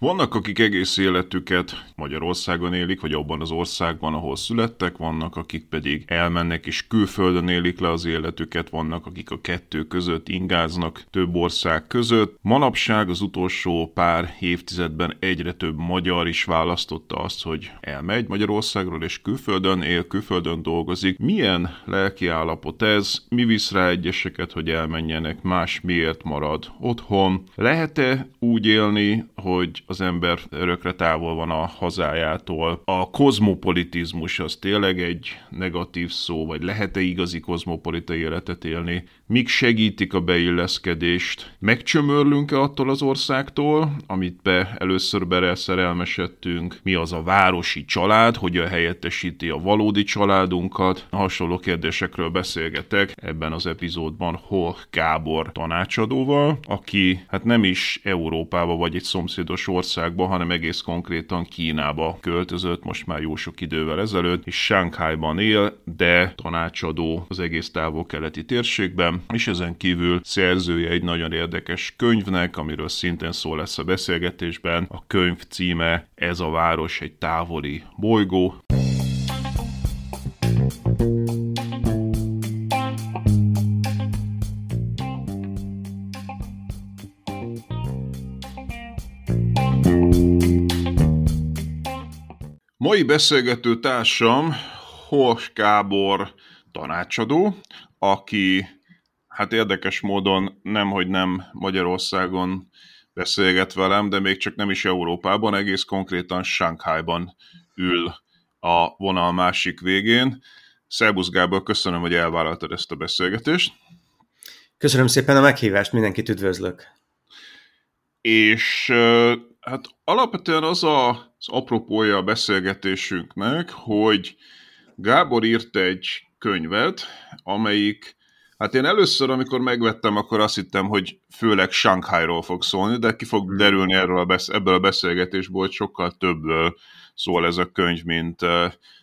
Vannak, akik egész életüket Magyarországon élik, vagy abban az országban, ahol születtek, vannak, akik pedig elmennek és külföldön élik le az életüket, vannak, akik a kettő között ingáznak több ország között. Manapság az utolsó pár évtizedben egyre több magyar is választotta azt, hogy elmegy Magyarországról és külföldön él, külföldön dolgozik. Milyen lelki állapot ez? Mi visz rá egyeseket, hogy elmenjenek, más miért marad otthon? Lehet-e úgy élni, hogy az ember örökre távol van a hazájától. A kozmopolitizmus az tényleg egy negatív szó, vagy lehet-e igazi kozmopolita életet élni? Mik segítik a beilleszkedést? Megcsömörlünk-e attól az országtól, amit be először bereszerelmesedtünk? Mi az a városi család, hogyan helyettesíti a valódi családunkat? Hasonló kérdésekről beszélgetek ebben az epizódban Hol Gábor tanácsadóval, aki hát nem is Európába vagy egy szomszédos országba, hanem egész konkrétan Kínába költözött most már jó sok idővel ezelőtt, és Shanghaiban él, de tanácsadó az egész távol-keleti térségben, és ezen kívül szerzője egy nagyon érdekes könyvnek, amiről szintén szó lesz a beszélgetésben. A könyv címe Ez a város egy távoli bolygó. Mai beszélgető társam Hors Gábor tanácsadó, aki hát érdekes módon nem, hogy nem Magyarországon beszélget velem, de még csak nem is Európában, egész konkrétan Shanghaiban ül a vonal másik végén. Szerbusz Gábor, köszönöm, hogy elvállaltad ezt a beszélgetést. Köszönöm szépen a meghívást, mindenkit üdvözlök. És hát alapvetően az a, az apropója a beszélgetésünknek, hogy Gábor írt egy könyvet, amelyik Hát én először, amikor megvettem, akkor azt hittem, hogy főleg Shanghai-ról fog szólni, de ki fog hmm. derülni erről a besz- ebből a beszélgetésből, hogy sokkal több szól ez a könyv, mint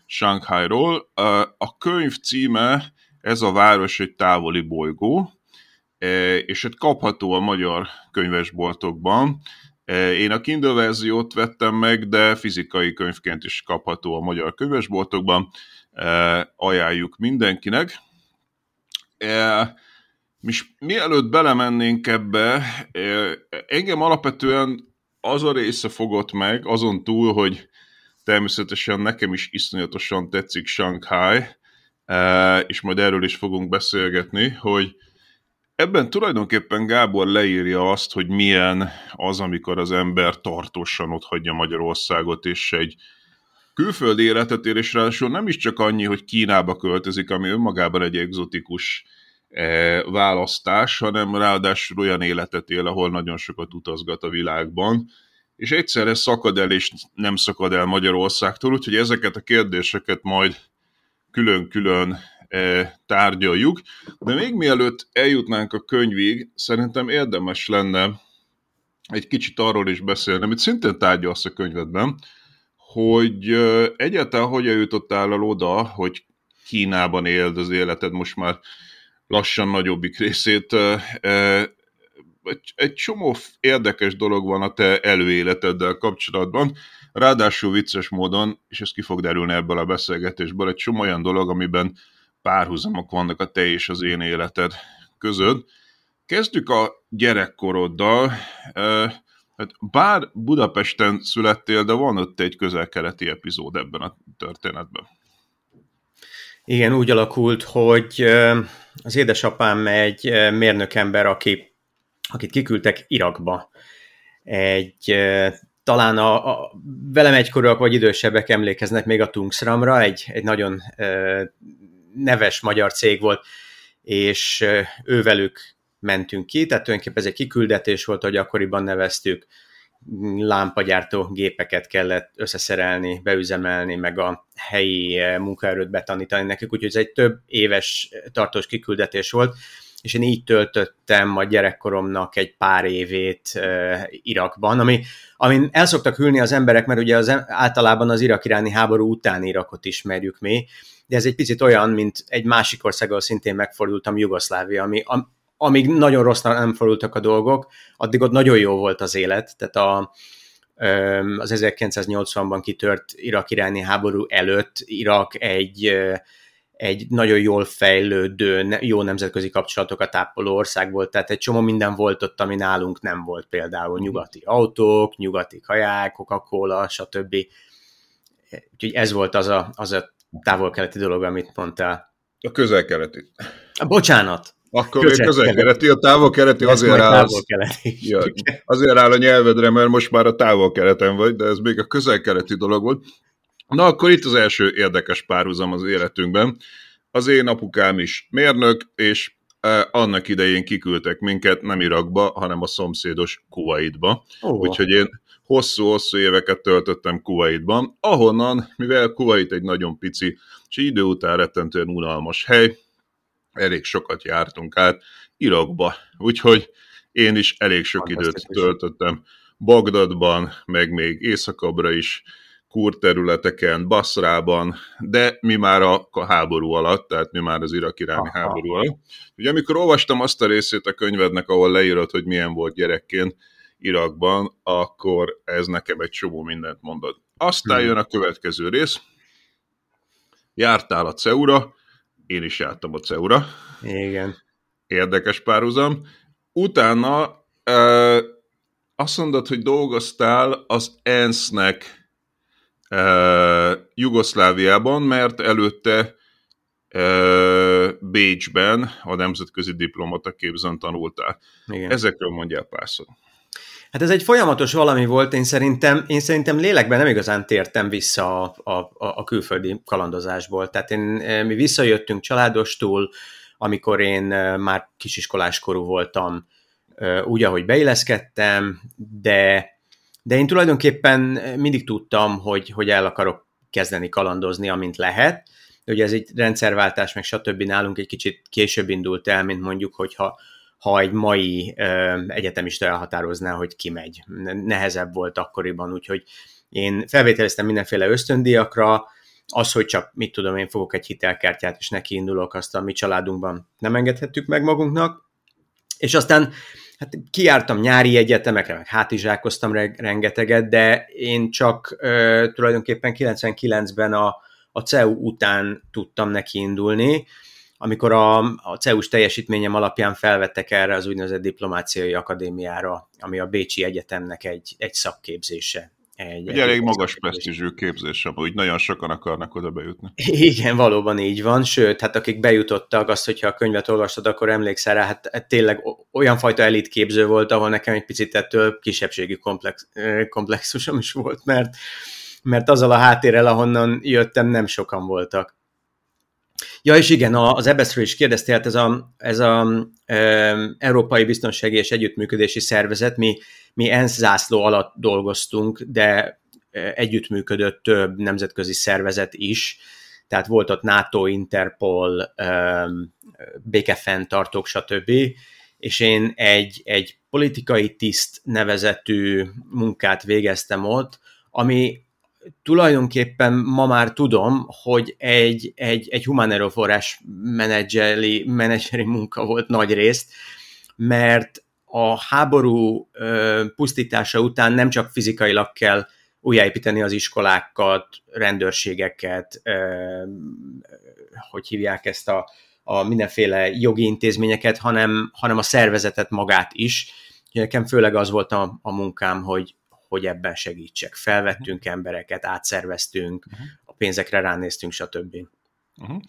Shanghai-ról. A könyv címe Ez a város egy távoli bolygó, uh, és egy kapható a magyar könyvesboltokban. Én a Kindle verziót vettem meg, de fizikai könyvként is kapható a magyar könyvesboltokban. Ajánljuk mindenkinek. És mielőtt belemennénk ebbe, engem alapvetően az a része fogott meg, azon túl, hogy természetesen nekem is iszonyatosan tetszik Shanghai, és majd erről is fogunk beszélgetni, hogy ebben tulajdonképpen Gábor leírja azt, hogy milyen az, amikor az ember tartósan ott hagyja Magyarországot, és egy külföldi életet és ráadásul nem is csak annyi, hogy Kínába költözik, ami önmagában egy egzotikus e, választás, hanem ráadásul olyan életet él, ahol nagyon sokat utazgat a világban, és egyszerre szakad el, és nem szakad el Magyarországtól, úgyhogy ezeket a kérdéseket majd külön-külön e, tárgyaljuk, de még mielőtt eljutnánk a könyvig, szerintem érdemes lenne egy kicsit arról is beszélni, amit szintén tárgyalsz a könyvedben, hogy egyáltalán hogyan jutottál el oda, hogy Kínában éld az életed most már lassan nagyobbik részét. Egy, csomó érdekes dolog van a te előéleteddel kapcsolatban, ráadásul vicces módon, és ez ki fog derülni ebből a beszélgetésből, egy csomó olyan dolog, amiben párhuzamok vannak a te és az én életed között. Kezdjük a gyerekkoroddal. Hát bár Budapesten születtél, de van ott egy közel-keleti epizód ebben a történetben. Igen, úgy alakult, hogy az édesapám egy mérnökember, aki, akit kiküldtek Irakba. Egy talán a, a velem egykorúak vagy idősebbek emlékeznek még a Tungsramra, egy, egy nagyon neves magyar cég volt, és ővelük mentünk ki, tehát tulajdonképpen ez egy kiküldetés volt, hogy akkoriban neveztük, lámpagyártó gépeket kellett összeszerelni, beüzemelni, meg a helyi munkaerőt betanítani nekik, úgyhogy ez egy több éves tartós kiküldetés volt, és én így töltöttem a gyerekkoromnak egy pár évét uh, Irakban, ami, amin el szoktak hűlni az emberek, mert ugye az, általában az irak-iráni háború utáni Irakot ismerjük mi, de ez egy picit olyan, mint egy másik országgal szintén megfordultam, Jugoszlávia, ami, am, amíg nagyon rosszra nem fordultak a dolgok, addig ott nagyon jó volt az élet, tehát a, az 1980-ban kitört irak-iráni háború előtt Irak egy egy nagyon jól fejlődő, jó nemzetközi kapcsolatokat ápoló ország volt, tehát egy csomó minden volt ott, ami nálunk nem volt, például nyugati autók, nyugati kaják, Coca-Cola, stb. Úgyhogy ez volt az a, az a távol-keleti dolog, amit mondtál. A közel-keleti. Bocsánat. Akkor közel még közel-keleti, a távol-keleti azért áll, ja, azért áll a nyelvedre, mert most már a távol-keleten vagy, de ez még a közel-keleti dolog volt. Na akkor itt az első érdekes párhuzam az életünkben. Az én apukám is mérnök, és e, annak idején kiküldtek minket nem Irakba, hanem a szomszédos Kuwaitba. Oh. Úgyhogy én hosszú-hosszú éveket töltöttem Kuwaitban, ahonnan, mivel Kuwait egy nagyon pici, és idő után rettentően unalmas hely, elég sokat jártunk át Irakba. Úgyhogy én is elég sok időt töltöttem Bagdadban, meg még északabbra is, kur területeken, Basrában, de mi már a háború alatt, tehát mi már az irak-iráni háború alatt. Ugye amikor olvastam azt a részét a könyvednek, ahol leírod, hogy milyen volt gyerekként Irakban, akkor ez nekem egy csomó mindent mondott. Aztán hmm. jön a következő rész. Jártál a CEU-ra, én is jártam a CEU-ra. Igen. Érdekes párhuzam. Utána e, azt mondod, hogy dolgoztál az ENSZ-nek Jugoszláviában, mert előtte Bécsben a nemzetközi diplomata képzőn tanultál. Igen. Ezekről mondjál pár szó. Hát ez egy folyamatos valami volt, én szerintem, én szerintem lélekben nem igazán tértem vissza a, a, a külföldi kalandozásból. Tehát én, mi visszajöttünk családostul, amikor én már kisiskolás korú voltam, úgy, ahogy beilleszkedtem, de de én tulajdonképpen mindig tudtam, hogy, hogy el akarok kezdeni kalandozni, amint lehet. Ugye ez egy rendszerváltás, meg stb. nálunk egy kicsit később indult el, mint mondjuk, hogyha ha egy mai ö, egyetemista elhatározná, hogy kimegy. Nehezebb volt akkoriban, úgyhogy én felvételeztem mindenféle ösztöndiakra, az, hogy csak, mit tudom, én fogok egy hitelkártyát, és neki indulok, azt a mi családunkban nem engedhettük meg magunknak. És aztán hát kiártam nyári egyetemekre, meg hátizsákoztam rengeteget, de én csak ö, tulajdonképpen 99-ben a, a CEU után tudtam neki indulni, amikor a, a CEU-s teljesítményem alapján felvettek erre az úgynevezett diplomáciai akadémiára, ami a Bécsi Egyetemnek egy, egy szakképzése. Egy, egy elég magas presztízsű képzés, úgy nagyon sokan akarnak oda bejutni. Igen, valóban így van, sőt, hát akik bejutottak, azt, hogyha a könyvet olvastad, akkor emlékszel rá, hát, tényleg olyan fajta elit képző volt, ahol nekem egy picit ettől kisebbségi komplex, komplexusom is volt, mert, mert azzal a háttérrel, ahonnan jöttem, nem sokan voltak. Ja, és igen, az EBSZ-ről is kérdeztél, hát ez a, ez a e, Európai Biztonsági és Együttműködési Szervezet, mi, mi ENSZ zászló alatt dolgoztunk, de együttműködött több nemzetközi szervezet is, tehát volt ott NATO, Interpol, e, békefenntartók, stb., és én egy, egy politikai tiszt nevezetű munkát végeztem ott, ami tulajdonképpen ma már tudom, hogy egy, egy, egy humán erőforrás menedzseri, menedzseri munka volt nagy részt, mert a háború ö, pusztítása után nem csak fizikailag kell újjáépíteni az iskolákat, rendőrségeket, ö, hogy hívják ezt a, a mindenféle jogi intézményeket, hanem, hanem a szervezetet magát is, nekem főleg az volt a, a munkám, hogy, hogy ebben segítsek. Felvettünk embereket, átszerveztünk, uh-huh. a pénzekre ránéztünk, stb. Uh-huh.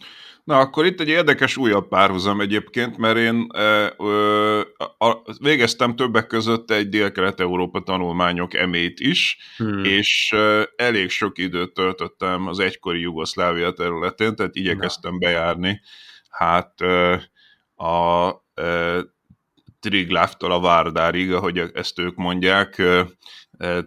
Na, akkor itt egy érdekes újabb párhuzam egyébként, mert én ö, ö, a, végeztem többek között egy Dél-Kelet-Európa tanulmányok emét is, hmm. és ö, elég sok időt töltöttem az egykori Jugoszlávia területén, tehát igyekeztem Na. bejárni hát ö, a ö, Triglávtól a Várdárig, ahogy ezt ők mondják,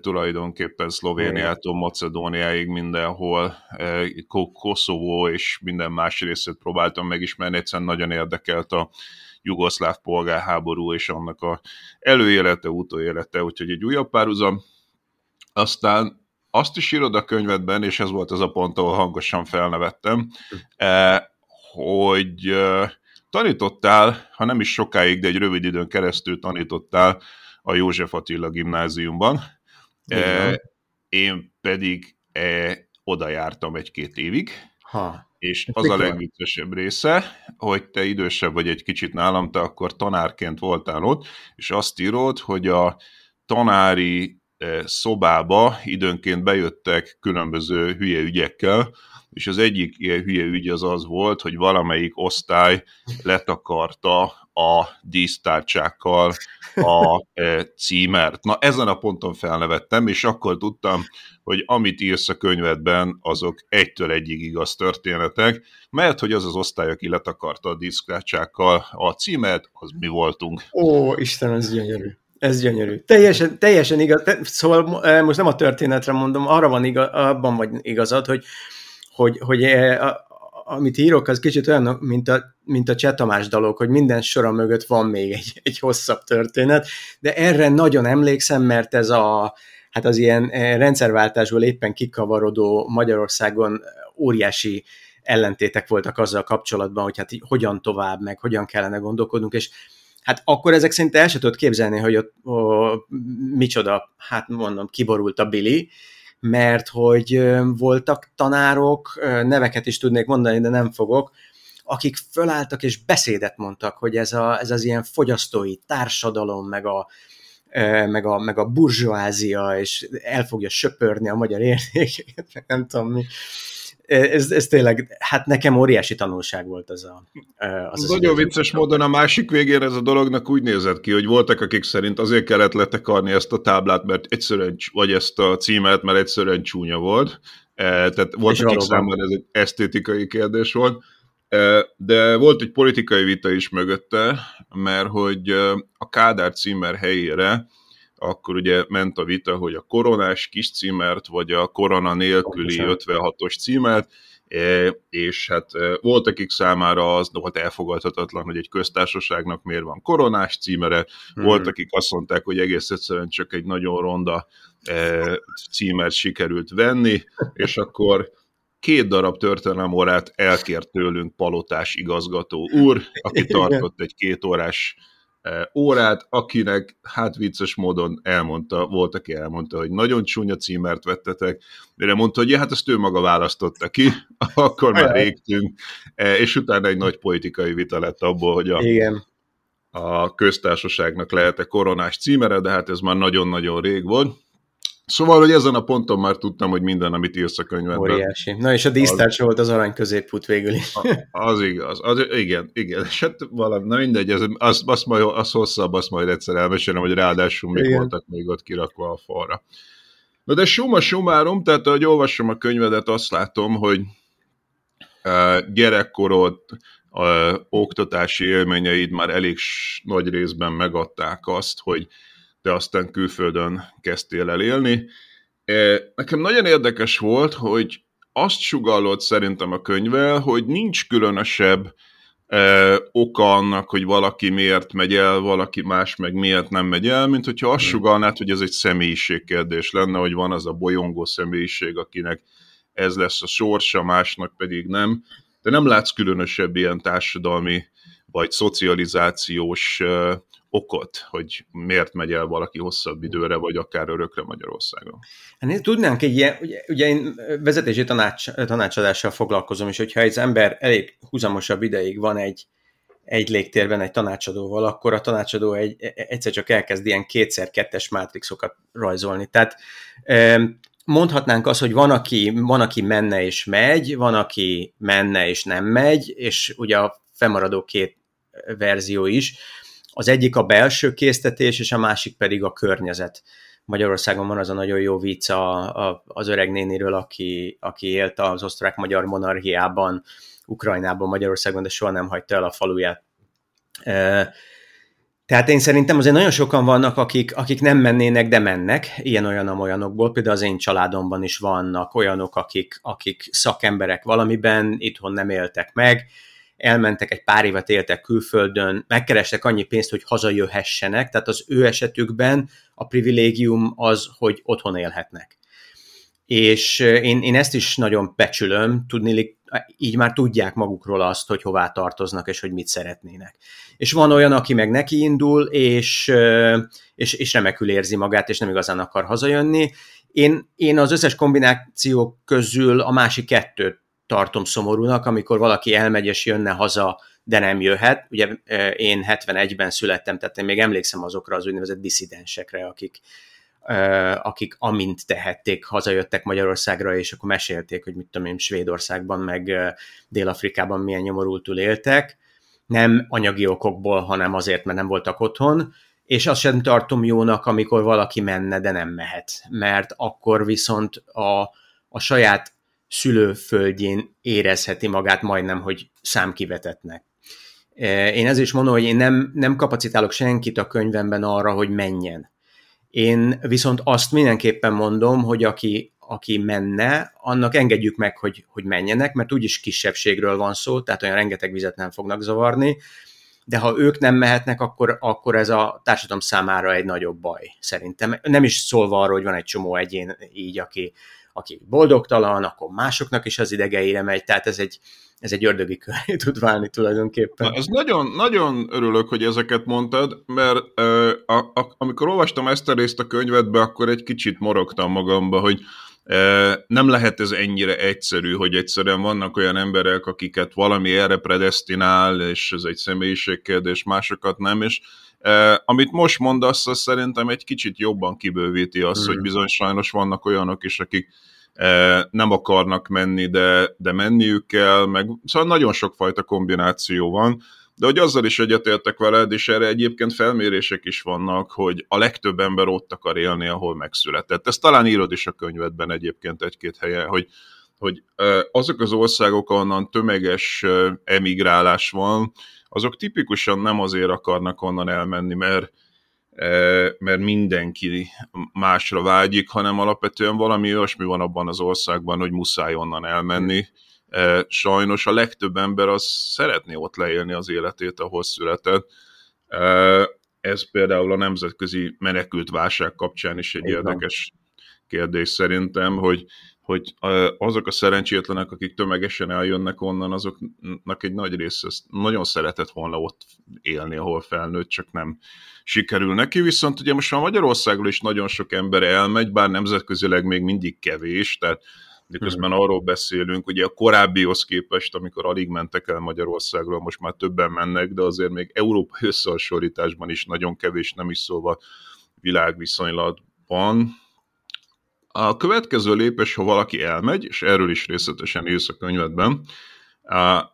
tulajdonképpen Szlovéniától Macedóniáig mindenhol, e, Koszovó és minden más részét próbáltam megismerni, egyszerűen nagyon érdekelt a jugoszláv polgárháború és annak a előélete, utóélete, úgyhogy egy újabb párhuzam. Aztán azt is írod a könyvedben, és ez volt az a pont, ahol hangosan felnevettem, e, hogy tanítottál, ha nem is sokáig, de egy rövid időn keresztül tanítottál a József Attila gimnáziumban, E, én pedig e, oda jártam egy-két évig, ha. és Ez az a legviccesebb része, hogy te idősebb vagy egy kicsit nálam, te akkor tanárként voltál ott, és azt írod, hogy a tanári szobába időnként bejöttek különböző hülye ügyekkel, és az egyik ilyen hülye ügy az az volt, hogy valamelyik osztály letakarta a dísztárcsákkal a e, címert. Na ezen a ponton felnevettem, és akkor tudtam, hogy amit írsz a könyvedben, azok egytől egyig igaz történetek, mert hogy az az osztály, aki letakarta a dísztárcsákkal a címert, az mi voltunk. Ó, Isten, ez gyönyörű. Ez gyönyörű. Teljesen, teljesen igaz. Szóval e, most nem a történetre mondom, arra van igaz, abban vagy igazad, hogy hogy, hogy e, amit írok, az kicsit olyan, mint a, mint a Csetamás dalok, hogy minden sora mögött van még egy, egy hosszabb történet, de erre nagyon emlékszem, mert ez a, hát az ilyen e, rendszerváltásból éppen kikavarodó Magyarországon óriási ellentétek voltak azzal kapcsolatban, hogy hát hogyan tovább, meg hogyan kellene gondolkodnunk, és hát akkor ezek szerint el sem tudod képzelni, hogy ott ó, micsoda, hát mondom, kiborult a Billy, mert hogy voltak tanárok, neveket is tudnék mondani, de nem fogok, akik fölálltak és beszédet mondtak, hogy ez, a, ez az ilyen fogyasztói társadalom, meg a, meg a, meg a burzsóázia, és el fogja söpörni a magyar értékeket, nem tudom mi ez, ez tényleg, hát nekem óriási tanulság volt az a... Az, az Nagyon vicces módon a másik végén ez a dolognak úgy nézett ki, hogy voltak, akik szerint azért kellett letekarni ezt a táblát, mert egyszerűen, vagy ezt a címet, mert egyszerűen csúnya volt. Tehát volt, akik számára ez egy esztétikai kérdés volt. De volt egy politikai vita is mögötte, mert hogy a Kádár címer helyére akkor ugye ment a vita, hogy a koronás kis címert, vagy a korona nélküli 56-os címert, e, és hát volt, akik számára az volt elfogadhatatlan, hogy egy köztársaságnak miért van koronás címere, hmm. volt, akik azt mondták, hogy egész egyszerűen csak egy nagyon ronda e, címert sikerült venni, és akkor két darab történelemórát elkért tőlünk palotás igazgató úr, aki tartott egy két órás E, órát, akinek hát vicces módon elmondta, volt, aki elmondta, hogy nagyon csúnya címert vettetek, de mondta, hogy ja, hát ezt ő maga választotta ki, akkor már régtünk, e, és utána egy nagy politikai vita lett abból, hogy a, Igen. a köztársaságnak lehet-e koronás címere, de hát ez már nagyon-nagyon rég volt. Szóval, hogy ezen a ponton már tudtam, hogy minden, amit írsz a könyvedben. Óriási. Na és a dísztársa volt az arany középút végül is. Az igaz. Az, igen, igen. És hát valami, na mindegy, az, az, az, majd, az hosszabb, azt majd egyszer elmesélem, hogy ráadásul még igen. voltak még ott kirakva a falra. Na de summa summarum, tehát ahogy olvasom a könyvedet, azt látom, hogy uh, gyerekkorod, uh, oktatási élményeid már elég nagy részben megadták azt, hogy de aztán külföldön kezdtél el élni. E, nekem nagyon érdekes volt, hogy azt sugallott szerintem a könyvvel, hogy nincs különösebb e, oka annak, hogy valaki miért megy el, valaki más meg miért nem megy el, mint hogyha azt hmm. sugalnád, hogy ez egy személyiségkérdés lenne, hogy van az a bolyongó személyiség, akinek ez lesz a sorsa, másnak pedig nem. De nem látsz különösebb ilyen társadalmi vagy szocializációs okot, hogy miért megy el valaki hosszabb időre, vagy akár örökre Magyarországon. Hát tudnánk egy ilyen, ugye, ugye én vezetési tanács, tanácsadással foglalkozom, és hogyha egy ember elég húzamosabb ideig van egy, egy légtérben egy tanácsadóval, akkor a tanácsadó egy, egyszer csak elkezd ilyen kétszer-kettes mátrixokat rajzolni. Tehát mondhatnánk azt, hogy van aki, van, aki menne és megy, van, aki menne és nem megy, és ugye a fennmaradó két verzió is. Az egyik a belső késztetés, és a másik pedig a környezet. Magyarországon van az a nagyon jó vicc a, a, az öreg néniről, aki, aki élt az osztrák-magyar monarchiában, Ukrajnában, Magyarországon, de soha nem hagyta el a faluját. Tehát én szerintem azért nagyon sokan vannak, akik, akik nem mennének, de mennek, ilyen-olyan olyanokból. Például az én családomban is vannak olyanok, akik, akik szakemberek valamiben, itthon nem éltek meg, elmentek, egy pár évet éltek külföldön, megkerestek annyi pénzt, hogy hazajöhessenek, tehát az ő esetükben a privilégium az, hogy otthon élhetnek. És én, én ezt is nagyon becsülöm, tudni, így már tudják magukról azt, hogy hová tartoznak, és hogy mit szeretnének. És van olyan, aki meg neki indul, és, és, és remekül érzi magát, és nem igazán akar hazajönni. Én, én az összes kombináció közül a másik kettőt tartom szomorúnak, amikor valaki elmegy és jönne haza, de nem jöhet. Ugye én 71-ben születtem, tehát én még emlékszem azokra az úgynevezett diszidensekre, akik, akik amint tehették, hazajöttek Magyarországra, és akkor mesélték, hogy mit tudom én, Svédországban, meg Dél-Afrikában milyen nyomorultul éltek. Nem anyagi okokból, hanem azért, mert nem voltak otthon, és azt sem tartom jónak, amikor valaki menne, de nem mehet, mert akkor viszont a, a saját szülőföldjén érezheti magát majdnem, hogy számkivetetnek. Én ezért is mondom, hogy én nem, nem kapacitálok senkit a könyvemben arra, hogy menjen. Én viszont azt mindenképpen mondom, hogy aki, aki menne, annak engedjük meg, hogy, hogy menjenek, mert úgyis kisebbségről van szó, tehát olyan rengeteg vizet nem fognak zavarni, de ha ők nem mehetnek, akkor, akkor ez a társadalom számára egy nagyobb baj, szerintem. Nem is szólva arról, hogy van egy csomó egyén így, aki, aki boldogtalan, akkor másoknak is az idegeire megy, tehát ez egy, ez egy ördögi köré tud válni tulajdonképpen. Na, ez nagyon, nagyon örülök, hogy ezeket mondtad, mert uh, a, a, amikor olvastam ezt a részt a könyvedbe, akkor egy kicsit morogtam magamba, hogy uh, nem lehet ez ennyire egyszerű, hogy egyszerűen vannak olyan emberek, akiket valami erre predestinál, és ez egy személyiségkérdés, másokat nem, és amit most mondasz, az szerintem egy kicsit jobban kibővíti azt, hmm. hogy bizony sajnos vannak olyanok is, akik nem akarnak menni, de, de menniük kell, meg szóval nagyon sokfajta kombináció van, de hogy azzal is egyetértek veled, és erre egyébként felmérések is vannak, hogy a legtöbb ember ott akar élni, ahol megszületett. Ezt talán írod is a könyvedben egyébként egy-két helyen, hogy, hogy azok az országok, ahonnan tömeges emigrálás van, azok tipikusan nem azért akarnak onnan elmenni, mert mert mindenki másra vágyik, hanem alapvetően valami olyasmi van abban az országban, hogy muszáj onnan elmenni. Sajnos a legtöbb ember az szeretné ott leélni az életét, ahol született. Ez például a nemzetközi menekült válság kapcsán is egy Igen. érdekes kérdés szerintem, hogy hogy azok a szerencsétlenek, akik tömegesen eljönnek onnan, azoknak egy nagy része nagyon szeretett volna ott élni, ahol felnőtt, csak nem sikerül neki. Viszont ugye most már Magyarországról is nagyon sok ember elmegy, bár nemzetközileg még mindig kevés, tehát miközben hmm. arról beszélünk, ugye a korábbihoz képest, amikor alig mentek el Magyarországról, most már többen mennek, de azért még európai összehasonlításban is nagyon kevés, nem is szóval világviszonylatban a következő lépés, ha valaki elmegy, és erről is részletesen írsz a könyvedben,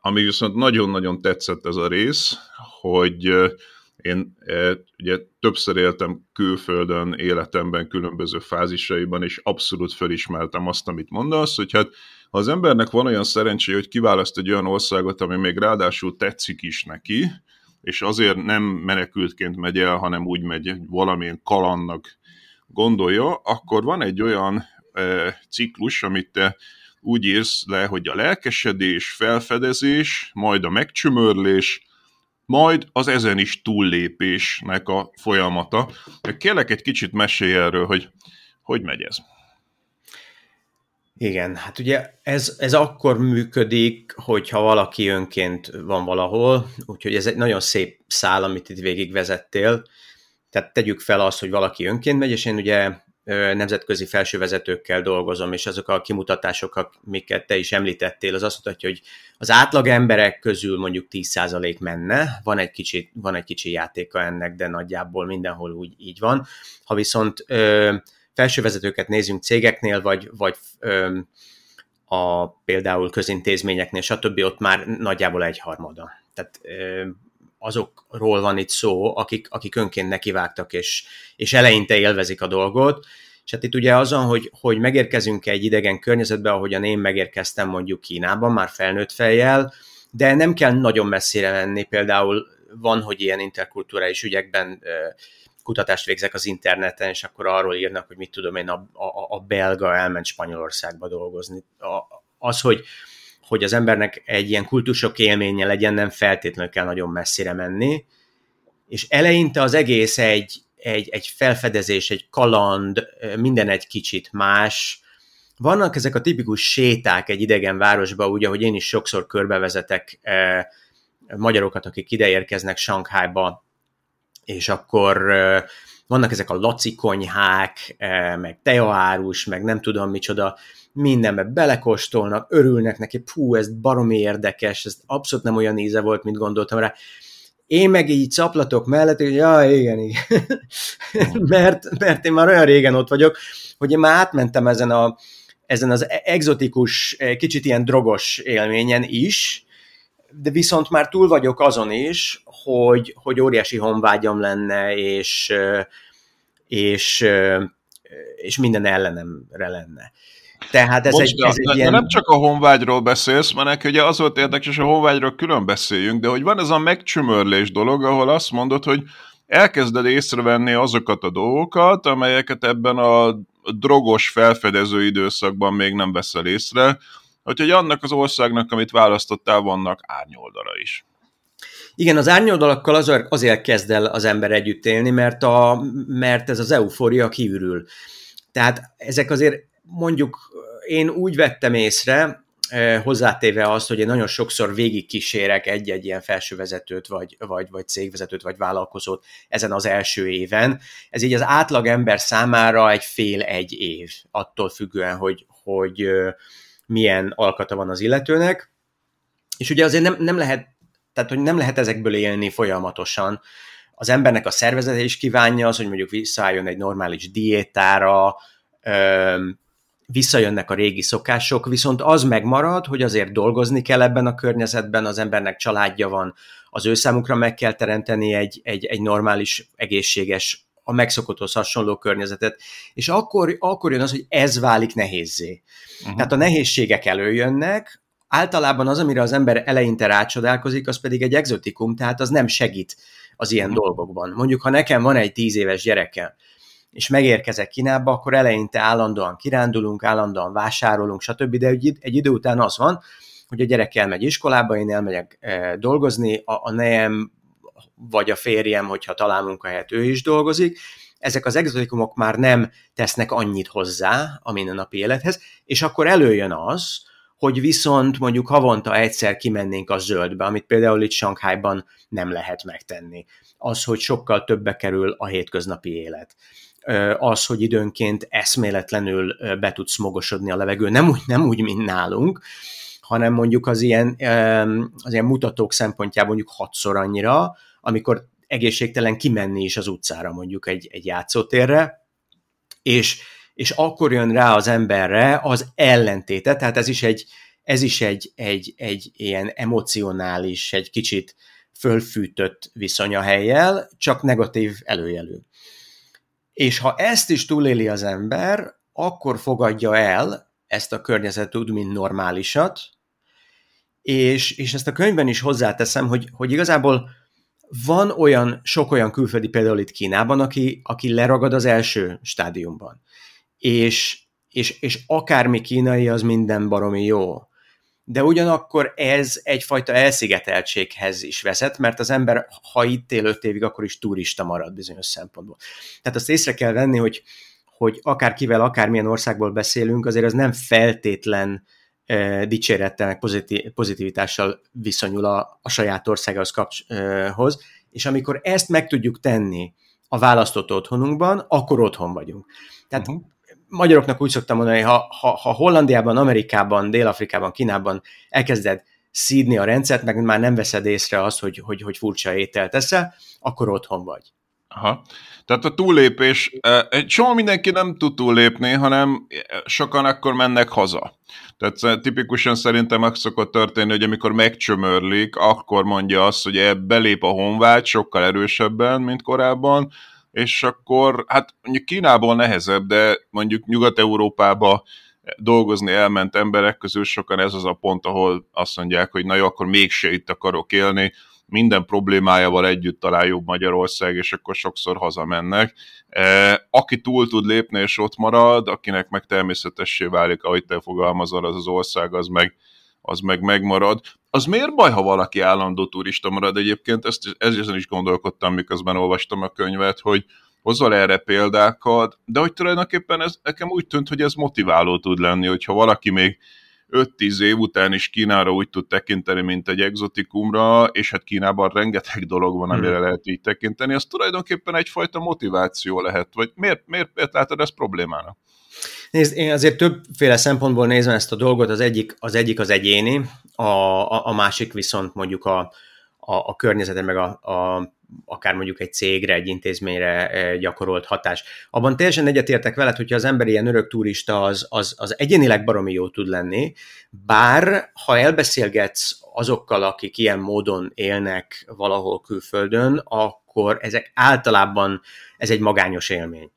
ami viszont nagyon-nagyon tetszett ez a rész, hogy én ugye többször éltem külföldön életemben különböző fázisaiban, és abszolút felismertem azt, amit mondasz, hogy hát ha az embernek van olyan szerencséje, hogy kiválaszt egy olyan országot, ami még ráadásul tetszik is neki, és azért nem menekültként megy el, hanem úgy megy valamilyen kalannak gondolja, akkor van egy olyan ciklus, amit te úgy írsz le, hogy a lelkesedés, felfedezés, majd a megcsömörlés, majd az ezen is túllépésnek a folyamata. Kérlek egy kicsit mesélj erről, hogy hogy megy ez? Igen, hát ugye ez, ez akkor működik, hogyha valaki önként van valahol, úgyhogy ez egy nagyon szép szál, amit itt végigvezettél. Tehát tegyük fel azt, hogy valaki önként megy, és én ugye nemzetközi felsővezetőkkel dolgozom, és azok a kimutatások, amiket te is említettél, az azt mutatja, hogy az átlag emberek közül mondjuk 10% menne, van egy, kicsi, van egy kicsi játéka ennek, de nagyjából mindenhol úgy így van. Ha viszont ö, felsővezetőket nézünk cégeknél, vagy, vagy ö, a például közintézményeknél, stb. ott már nagyjából egy harmada. Tehát ö, azokról van itt szó, akik, akik önként nekivágtak, és, és eleinte élvezik a dolgot, és hát itt ugye azon, hogy, hogy megérkezünk egy idegen környezetbe, ahogyan én megérkeztem mondjuk Kínában, már felnőtt fejjel, de nem kell nagyon messzire menni, például van, hogy ilyen interkulturális ügyekben kutatást végzek az interneten, és akkor arról írnak, hogy mit tudom én, a, a, a belga elment Spanyolországba dolgozni. A, az, hogy, hogy az embernek egy ilyen kultusok élménye legyen, nem feltétlenül kell nagyon messzire menni, és eleinte az egész egy, egy, egy felfedezés, egy kaland, minden egy kicsit más. Vannak ezek a tipikus séták egy idegen városba, ugye, hogy én is sokszor körbevezetek eh, magyarokat, akik ide érkeznek Sankhájba, és akkor eh, vannak ezek a laci konyhák, eh, meg teaárus, meg nem tudom micsoda, mindenbe belekóstolnak, örülnek neki, pú, ez baromi érdekes, ez abszolút nem olyan íze volt, mint gondoltam rá. Én meg így szaplatok mellett, hogy ja, igen, igen. mert, mert én már olyan régen ott vagyok, hogy én már átmentem ezen, a, ezen az exotikus, kicsit ilyen drogos élményen is, de viszont már túl vagyok azon is, hogy, hogy óriási honvágyam lenne, és, és, és minden ellenemre lenne. Tehát ez Most, egy, ez egy ilyen... nem csak a honvágyról beszélsz, mert neki ugye az volt érdekes, hogy a honvágyról külön beszéljünk, de hogy van ez a megcsömörlés dolog, ahol azt mondod, hogy elkezded észrevenni azokat a dolgokat, amelyeket ebben a drogos felfedező időszakban még nem veszel észre, hogy annak az országnak, amit választottál, vannak árnyoldala is. Igen, az árnyoldalakkal azért, azért kezd el az ember együtt élni, mert, a, mert ez az eufória kiürül. Tehát ezek azért mondjuk én úgy vettem észre, eh, hozzátéve azt, hogy én nagyon sokszor végigkísérek egy-egy ilyen felsővezetőt, vagy, vagy, vagy cégvezetőt, vagy vállalkozót ezen az első éven. Ez így az átlag ember számára egy fél-egy év, attól függően, hogy, hogy milyen alkata van az illetőnek. És ugye azért nem, nem lehet, tehát hogy nem lehet ezekből élni folyamatosan. Az embernek a szervezete is kívánja az, hogy mondjuk visszaálljon egy normális diétára, visszajönnek a régi szokások, viszont az megmarad, hogy azért dolgozni kell ebben a környezetben, az embernek családja van, az ő számukra meg kell teremteni egy, egy, egy normális, egészséges, a megszokotthoz hasonló környezetet, és akkor, akkor jön az, hogy ez válik nehézzé. Uh-huh. Tehát a nehézségek előjönnek, általában az, amire az ember eleinte rácsodálkozik, az pedig egy exotikum, tehát az nem segít az ilyen uh-huh. dolgokban. Mondjuk, ha nekem van egy tíz éves gyerekem, és megérkezek Kínába, akkor eleinte állandóan kirándulunk, állandóan vásárolunk, stb. De egy, egy idő után az van, hogy a gyerek elmegy iskolába, én elmegyek e, dolgozni, a, a nejem vagy a férjem, hogyha talál munkahelyet, ő is dolgozik, ezek az exotikumok már nem tesznek annyit hozzá a mindennapi élethez, és akkor előjön az, hogy viszont mondjuk havonta egyszer kimennénk a zöldbe, amit például itt Sankhájban nem lehet megtenni. Az, hogy sokkal többe kerül a hétköznapi élet. Az, hogy időnként eszméletlenül be tudsz mogosodni a levegő, nem úgy, nem úgy, mint nálunk, hanem mondjuk az ilyen, az ilyen mutatók szempontjából mondjuk hatszor annyira, amikor egészségtelen kimenni is az utcára mondjuk egy, egy játszótérre, és, és akkor jön rá az emberre az ellentéte, tehát ez is egy, ez is egy, egy, egy ilyen emocionális, egy kicsit fölfűtött viszony a helyjel, csak negatív előjelű. És ha ezt is túléli az ember, akkor fogadja el ezt a környezetet úgy, mint normálisat, és, és ezt a könyvben is hozzáteszem, hogy, hogy igazából van olyan, sok olyan külföldi például itt Kínában, aki, aki leragad az első stádiumban. És, és, és akármi kínai, az minden baromi jó de ugyanakkor ez egyfajta elszigeteltséghez is vezet, mert az ember, ha itt él öt évig, akkor is turista marad bizonyos szempontból. Tehát azt észre kell venni, hogy, hogy akárkivel, akármilyen országból beszélünk, azért az nem feltétlen e, dicsérettel, pozitív, pozitivitással viszonyul a, a saját országához kapcshoz, és amikor ezt meg tudjuk tenni, a választott otthonunkban, akkor otthon vagyunk. Tehát uh-huh. magyaroknak úgy szoktam mondani, ha, ha, ha Hollandiában, Amerikában, Dél-Afrikában, Kínában elkezded szídni a rendszert, meg már nem veszed észre azt, hogy, hogy, hogy furcsa ételt eszel, akkor otthon vagy. Aha. Tehát a túllépés, egy csomó mindenki nem tud túllépni, hanem sokan akkor mennek haza. Tehát tipikusan szerintem meg szokott történni, hogy amikor megcsömörlik, akkor mondja azt, hogy belép a honvágy sokkal erősebben, mint korábban, és akkor, hát mondjuk Kínából nehezebb, de mondjuk Nyugat-Európába dolgozni elment emberek közül sokan ez az a pont, ahol azt mondják, hogy na jó, akkor mégse itt akarok élni, minden problémájával együtt találjuk Magyarország, és akkor sokszor hazamennek. E, aki túl tud lépni, és ott marad, akinek meg természetessé válik, ahogy te fogalmazol, az az ország, az meg, az meg megmarad. Az miért baj, ha valaki állandó turista marad egyébként? Ezt, ezen is gondolkodtam, miközben olvastam a könyvet, hogy hozol erre példákat, de hogy tulajdonképpen ez nekem úgy tűnt, hogy ez motiváló tud lenni, hogyha valaki még 5-10 év után is Kínára úgy tud tekinteni, mint egy exotikumra, és hát Kínában rengeteg dolog van, amire hmm. lehet így tekinteni, az tulajdonképpen egyfajta motiváció lehet. Vagy miért, miért, miért látod ezt problémának? Nézd, én azért többféle szempontból nézem ezt a dolgot, az egyik az, egyik az egyéni, a, a, a másik viszont mondjuk a, a, a környezete, meg a, a akár mondjuk egy cégre, egy intézményre eh, gyakorolt hatás. Abban teljesen egyetértek veled, hogyha az ember ilyen örök turista, az, az, az egyénileg baromi jó tud lenni, bár ha elbeszélgetsz azokkal, akik ilyen módon élnek valahol külföldön, akkor ezek általában ez egy magányos élmény.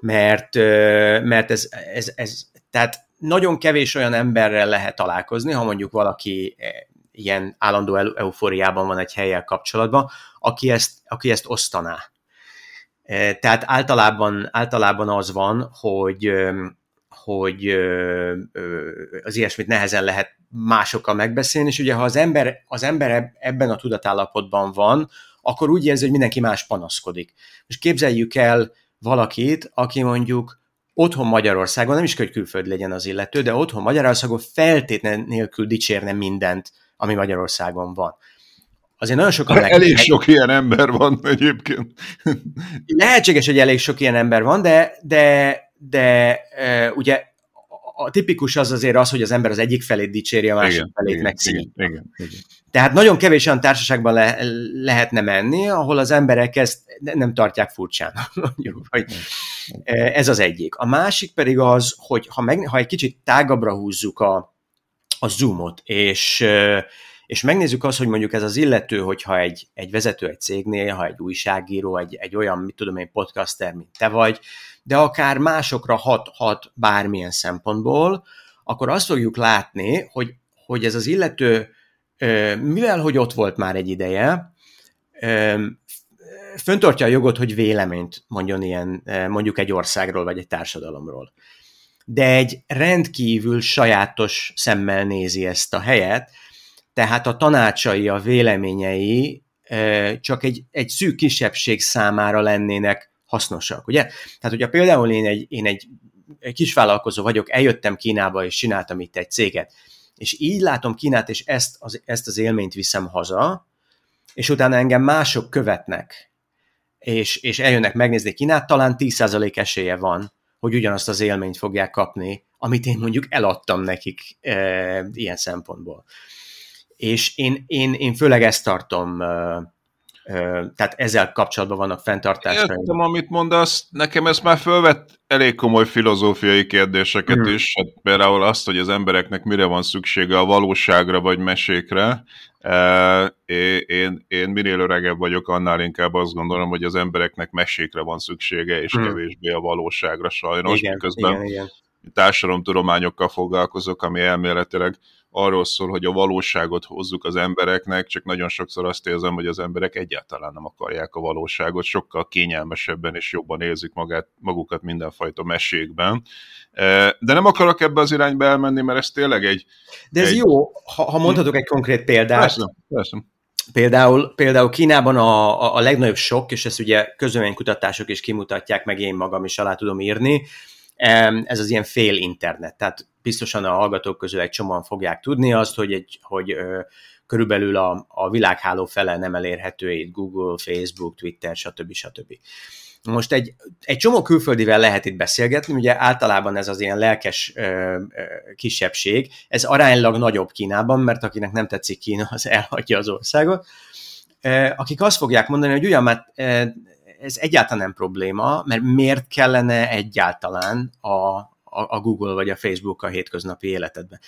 Mert, mert ez, ez, ez, tehát nagyon kevés olyan emberrel lehet találkozni, ha mondjuk valaki eh, ilyen állandó eufóriában van egy helyel kapcsolatban, aki ezt, aki ezt osztaná. E, tehát általában, általában az van, hogy, hogy az ilyesmit nehezen lehet másokkal megbeszélni, és ugye ha az ember, az ember ebben a tudatállapotban van, akkor úgy érzi, hogy mindenki más panaszkodik. Most képzeljük el valakit, aki mondjuk otthon Magyarországon, nem is kell, hogy külföld legyen az illető, de otthon Magyarországon feltétlen nélkül dicsérne mindent, ami Magyarországon van. Azért nagyon sokan... Elég elég sok ilyen ember van egyébként. Lehetséges, hogy elég sok ilyen ember van, de, de, de ugye a tipikus az azért az, hogy az ember az egyik felét dicséri, a másik igen, felét igen. Tehát nagyon kevés olyan társaságban le, lehetne menni, ahol az emberek ezt nem tartják furcsán. Ez az egyik. A másik pedig az, hogy ha, meg, ha egy kicsit tágabbra húzzuk a, a zoomot, és, és megnézzük azt, hogy mondjuk ez az illető, hogyha egy, egy vezető egy cégnél, ha egy újságíró, egy, egy olyan, mit tudom én, podcaster, mint te vagy, de akár másokra hat, hat bármilyen szempontból, akkor azt fogjuk látni, hogy, hogy ez az illető, mivel hogy ott volt már egy ideje, föntartja a jogot, hogy véleményt mondjon ilyen, mondjuk egy országról vagy egy társadalomról de egy rendkívül sajátos szemmel nézi ezt a helyet, tehát a tanácsai, a véleményei csak egy, egy szűk kisebbség számára lennének hasznosak, ugye? Tehát, hogyha például én egy, én egy, egy kisvállalkozó vagyok, eljöttem Kínába és csináltam itt egy céget, és így látom Kínát, és ezt az, ezt az élményt viszem haza, és utána engem mások követnek, és, és eljönnek megnézni Kínát, talán 10% esélye van, hogy ugyanazt az élményt fogják kapni, amit én mondjuk eladtam nekik e, ilyen szempontból. És én, én, én főleg ezt tartom, e, e, tehát ezzel kapcsolatban vannak fenntartások. Értem, amit mondasz, nekem ez már fölvett elég komoly filozófiai kérdéseket mm. is, hát például azt, hogy az embereknek mire van szüksége a valóságra vagy mesékre, én, én minél öregebb vagyok, annál inkább azt gondolom, hogy az embereknek mesékre van szüksége, és hmm. kevésbé a valóságra sajnos, igen, miközben igen, igen. társadalomtudományokkal foglalkozok, ami elméletileg arról szól, hogy a valóságot hozzuk az embereknek, csak nagyon sokszor azt érzem, hogy az emberek egyáltalán nem akarják a valóságot, sokkal kényelmesebben és jobban érzik magát, magukat mindenfajta mesékben. De nem akarok ebbe az irányba elmenni, mert ez tényleg egy... De ez egy... jó, ha, ha mondhatok egy konkrét példát. Persze, persze. Például, például Kínában a, a, a legnagyobb sok, és ezt ugye közöménykutatások is kimutatják, meg én magam is alá tudom írni, ez az ilyen fél internet. Tehát biztosan a hallgatók közül egy csomóan fogják tudni azt, hogy, egy, hogy ö, körülbelül a, a világháló fele nem elérhető itt Google, Facebook, Twitter, stb. stb. Most egy, egy csomó külföldivel lehet itt beszélgetni, ugye általában ez az ilyen lelkes ö, ö, kisebbség, ez aránylag nagyobb Kínában, mert akinek nem tetszik Kína, az elhagyja az országot, ö, akik azt fogják mondani, hogy ugyan, mert ez egyáltalán nem probléma, mert miért kellene egyáltalán a, a, a Google vagy a Facebook a hétköznapi életedben.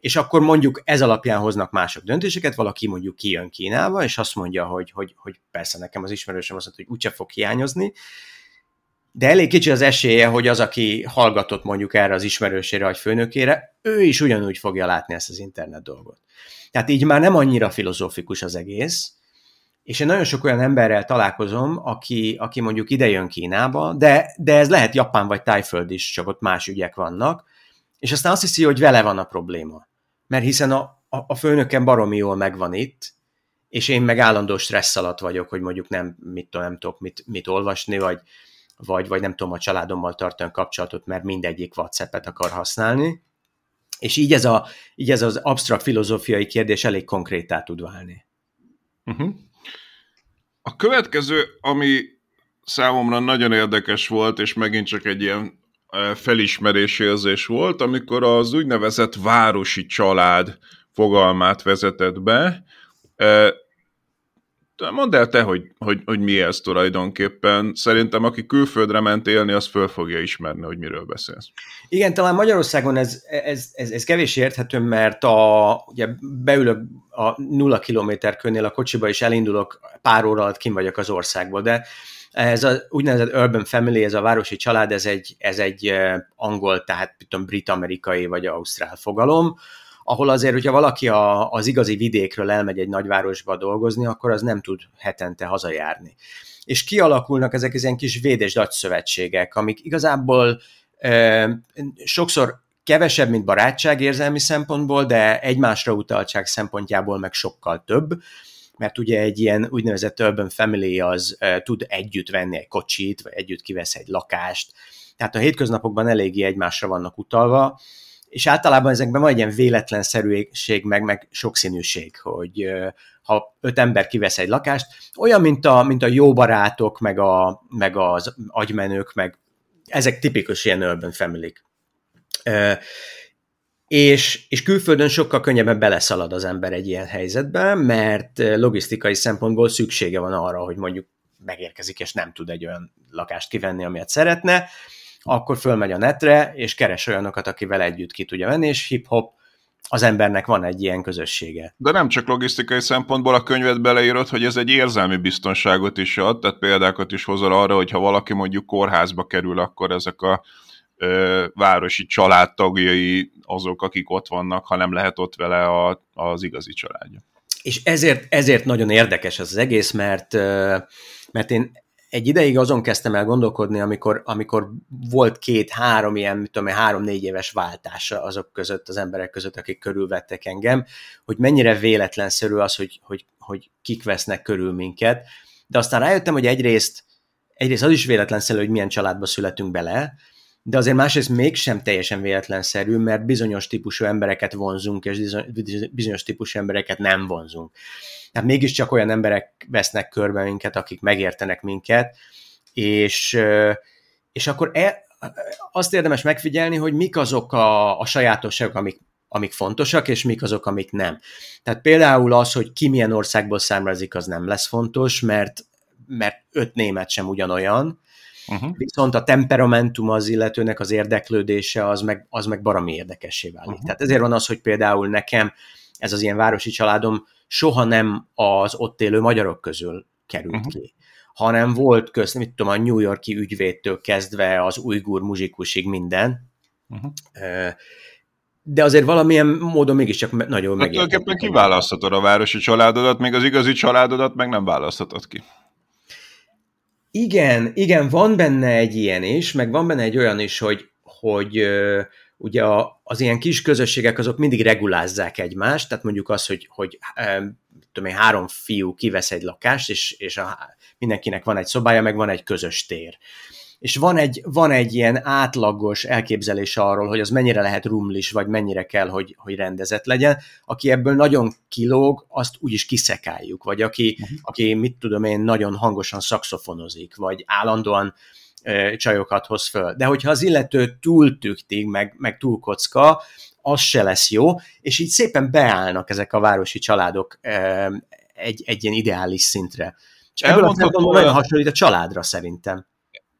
És akkor mondjuk ez alapján hoznak mások döntéseket, valaki mondjuk kijön Kínába, és azt mondja, hogy, hogy, hogy persze nekem az ismerősöm azt mondta, hogy úgyse fog hiányozni, de elég kicsi az esélye, hogy az, aki hallgatott mondjuk erre az ismerősére vagy főnökére, ő is ugyanúgy fogja látni ezt az internet dolgot. Tehát így már nem annyira filozófikus az egész, és én nagyon sok olyan emberrel találkozom, aki, aki mondjuk idejön Kínába, de, de ez lehet Japán vagy Tájföld is, csak ott más ügyek vannak, és aztán azt hiszi, hogy vele van a probléma. Mert hiszen a, a, a főnökem baromi jól megvan itt, és én meg állandó stressz alatt vagyok, hogy mondjuk nem, mit nem tudok mit, mit olvasni, vagy, vagy, vagy nem tudom a családommal tartani kapcsolatot, mert mindegyik WhatsApp-et akar használni. És így ez, a, így ez az absztrakt filozófiai kérdés elég konkrétá tud válni. Uh-huh. A következő, ami számomra nagyon érdekes volt, és megint csak egy ilyen felismerési érzés volt, amikor az úgynevezett városi család fogalmát vezetett be. Mondd el te, hogy, hogy, hogy mi ez tulajdonképpen. Szerintem, aki külföldre ment élni, az föl fogja ismerni, hogy miről beszélsz. Igen, talán Magyarországon ez, ez, ez, ez kevés érthető, mert a, ugye beülök a nulla kilométer körnél a kocsiba, és elindulok pár óra alatt kim vagyok az országból, de ez a úgynevezett urban family, ez a városi család, ez egy, ez egy angol, tehát tudom, brit-amerikai vagy ausztrál fogalom, ahol azért, hogyha valaki a, az igazi vidékről elmegy egy nagyvárosba dolgozni, akkor az nem tud hetente hazajárni. És kialakulnak ezek az ilyen kis védés szövetségek, amik igazából e, sokszor kevesebb, mint barátság érzelmi szempontból, de egymásra utaltság szempontjából meg sokkal több, mert ugye egy ilyen úgynevezett urban family az tud együtt venni egy kocsit, vagy együtt kivesz egy lakást, tehát a hétköznapokban eléggé egymásra vannak utalva, és általában ezekben van egy ilyen véletlenszerűség, meg, meg sokszínűség, hogy ha öt ember kivesz egy lakást, olyan, mint a, mint a jó barátok, meg, a, meg az agymenők, meg ezek tipikus ilyen urban family e, és, és külföldön sokkal könnyebben beleszalad az ember egy ilyen helyzetbe, mert logisztikai szempontból szüksége van arra, hogy mondjuk megérkezik, és nem tud egy olyan lakást kivenni, amilyet szeretne, akkor fölmegy a netre, és keres olyanokat, akivel együtt ki tudja venni, és hip-hop az embernek van egy ilyen közössége. De nem csak logisztikai szempontból a könyvet beleírod, hogy ez egy érzelmi biztonságot is ad, tehát példákat is hozol arra, hogy ha valaki mondjuk kórházba kerül, akkor ezek a ö, városi családtagjai azok, akik ott vannak, ha nem lehet ott vele a, az igazi családja. És ezért, ezért nagyon érdekes ez az egész, mert, mert én egy ideig azon kezdtem el gondolkodni, amikor, amikor volt két-három ilyen, mit tudom három-négy éves váltása azok között, az emberek között, akik körülvettek engem, hogy mennyire véletlenszerű az, hogy, hogy, hogy kik vesznek körül minket. De aztán rájöttem, hogy egyrészt, egyrészt az is véletlenszerű, hogy milyen családba születünk bele, de azért másrészt mégsem teljesen véletlenszerű, mert bizonyos típusú embereket vonzunk, és bizonyos típusú embereket nem vonzunk. Tehát mégiscsak olyan emberek vesznek körbe minket, akik megértenek minket, és, és akkor e, azt érdemes megfigyelni, hogy mik azok a, a sajátosságok, amik, amik fontosak, és mik azok, amik nem. Tehát például az, hogy ki milyen országból származik, az nem lesz fontos, mert, mert öt német sem ugyanolyan, Uh-huh. Viszont a temperamentum az illetőnek az érdeklődése az meg, az meg barami érdekessé válik. Uh-huh. Tehát ezért van az, hogy például nekem ez az ilyen városi családom soha nem az ott élő magyarok közül került uh-huh. ki hanem volt köz, mit tudom, a New Yorki ügyvédtől kezdve az ujgur muzsikusig minden. Uh-huh. De azért valamilyen módon mégiscsak nagyon meg. Tulajdonképpen kiválaszthatod a városi családodat, még az igazi családodat meg nem választhatod ki. Igen, igen, van benne egy ilyen is, meg van benne egy olyan is, hogy, hogy ugye az ilyen kis közösségek azok mindig regulázzák egymást, tehát mondjuk az, hogy, hogy um, tudom én, három fiú kivesz egy lakást, és, és a, mindenkinek van egy szobája, meg van egy közös tér. És van egy, van egy ilyen átlagos elképzelés arról, hogy az mennyire lehet rumlis, vagy mennyire kell, hogy, hogy rendezett legyen. Aki ebből nagyon kilóg, azt úgyis kiszekáljuk, vagy aki, uh-huh. aki mit tudom én, nagyon hangosan szakszofonozik, vagy állandóan ö, csajokat hoz föl. De hogyha az illető túl tüktig, meg, meg túl kocka, az se lesz jó, és így szépen beállnak ezek a városi családok ö, egy, egy ilyen ideális szintre. És ebből a nagyon hasonlít a családra szerintem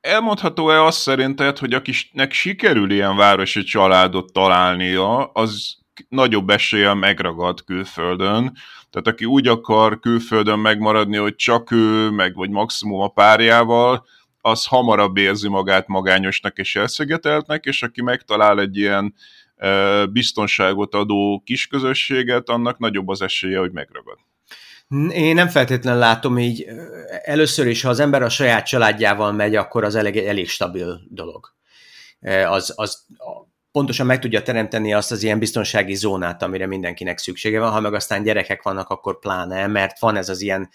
elmondható-e azt szerinted, hogy akinek sikerül ilyen városi családot találnia, az nagyobb eséllyel megragad külföldön. Tehát aki úgy akar külföldön megmaradni, hogy csak ő, meg vagy maximum a párjával, az hamarabb érzi magát magányosnak és elszigeteltnek, és aki megtalál egy ilyen biztonságot adó kisközösséget, annak nagyobb az esélye, hogy megragad. Én nem feltétlenül látom így. Először is, ha az ember a saját családjával megy, akkor az elég, elég stabil dolog. Az, az pontosan meg tudja teremteni azt az ilyen biztonsági zónát, amire mindenkinek szüksége van, ha meg aztán gyerekek vannak, akkor pláne, mert van ez az ilyen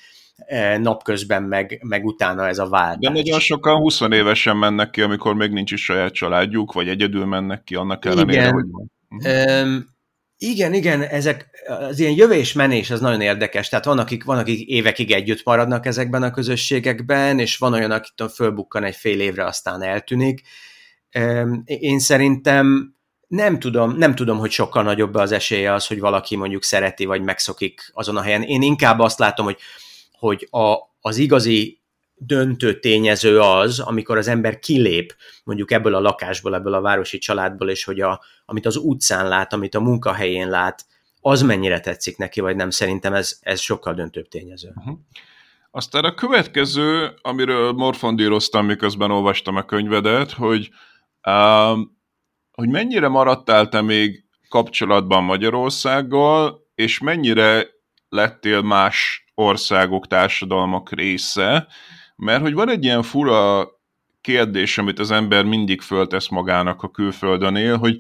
napközben, meg, meg utána ez a váltás. De nagyon sokan 20 évesen mennek ki, amikor még nincs is saját családjuk, vagy egyedül mennek ki, annak ellenére, Igen. hogy van. Uh-huh. Igen, igen, ezek az ilyen jövés-menés az nagyon érdekes, tehát van akik, van, akik évekig együtt maradnak ezekben a közösségekben, és van olyan, akitől fölbukkan egy fél évre, aztán eltűnik. Én szerintem nem tudom, nem tudom, hogy sokkal nagyobb az esélye az, hogy valaki mondjuk szereti, vagy megszokik azon a helyen. Én inkább azt látom, hogy, hogy a, az igazi döntő tényező az, amikor az ember kilép mondjuk ebből a lakásból, ebből a városi családból, és hogy a, amit az utcán lát, amit a munkahelyén lát, az mennyire tetszik neki, vagy nem, szerintem ez, ez sokkal döntőbb tényező. Uh-huh. Aztán a következő, amiről morfondíroztam, miközben olvastam a könyvedet, hogy, uh, hogy mennyire maradtál te még kapcsolatban Magyarországgal, és mennyire lettél más országok, társadalmak része, mert hogy van egy ilyen fura kérdés, amit az ember mindig föltesz magának a külföldön él, hogy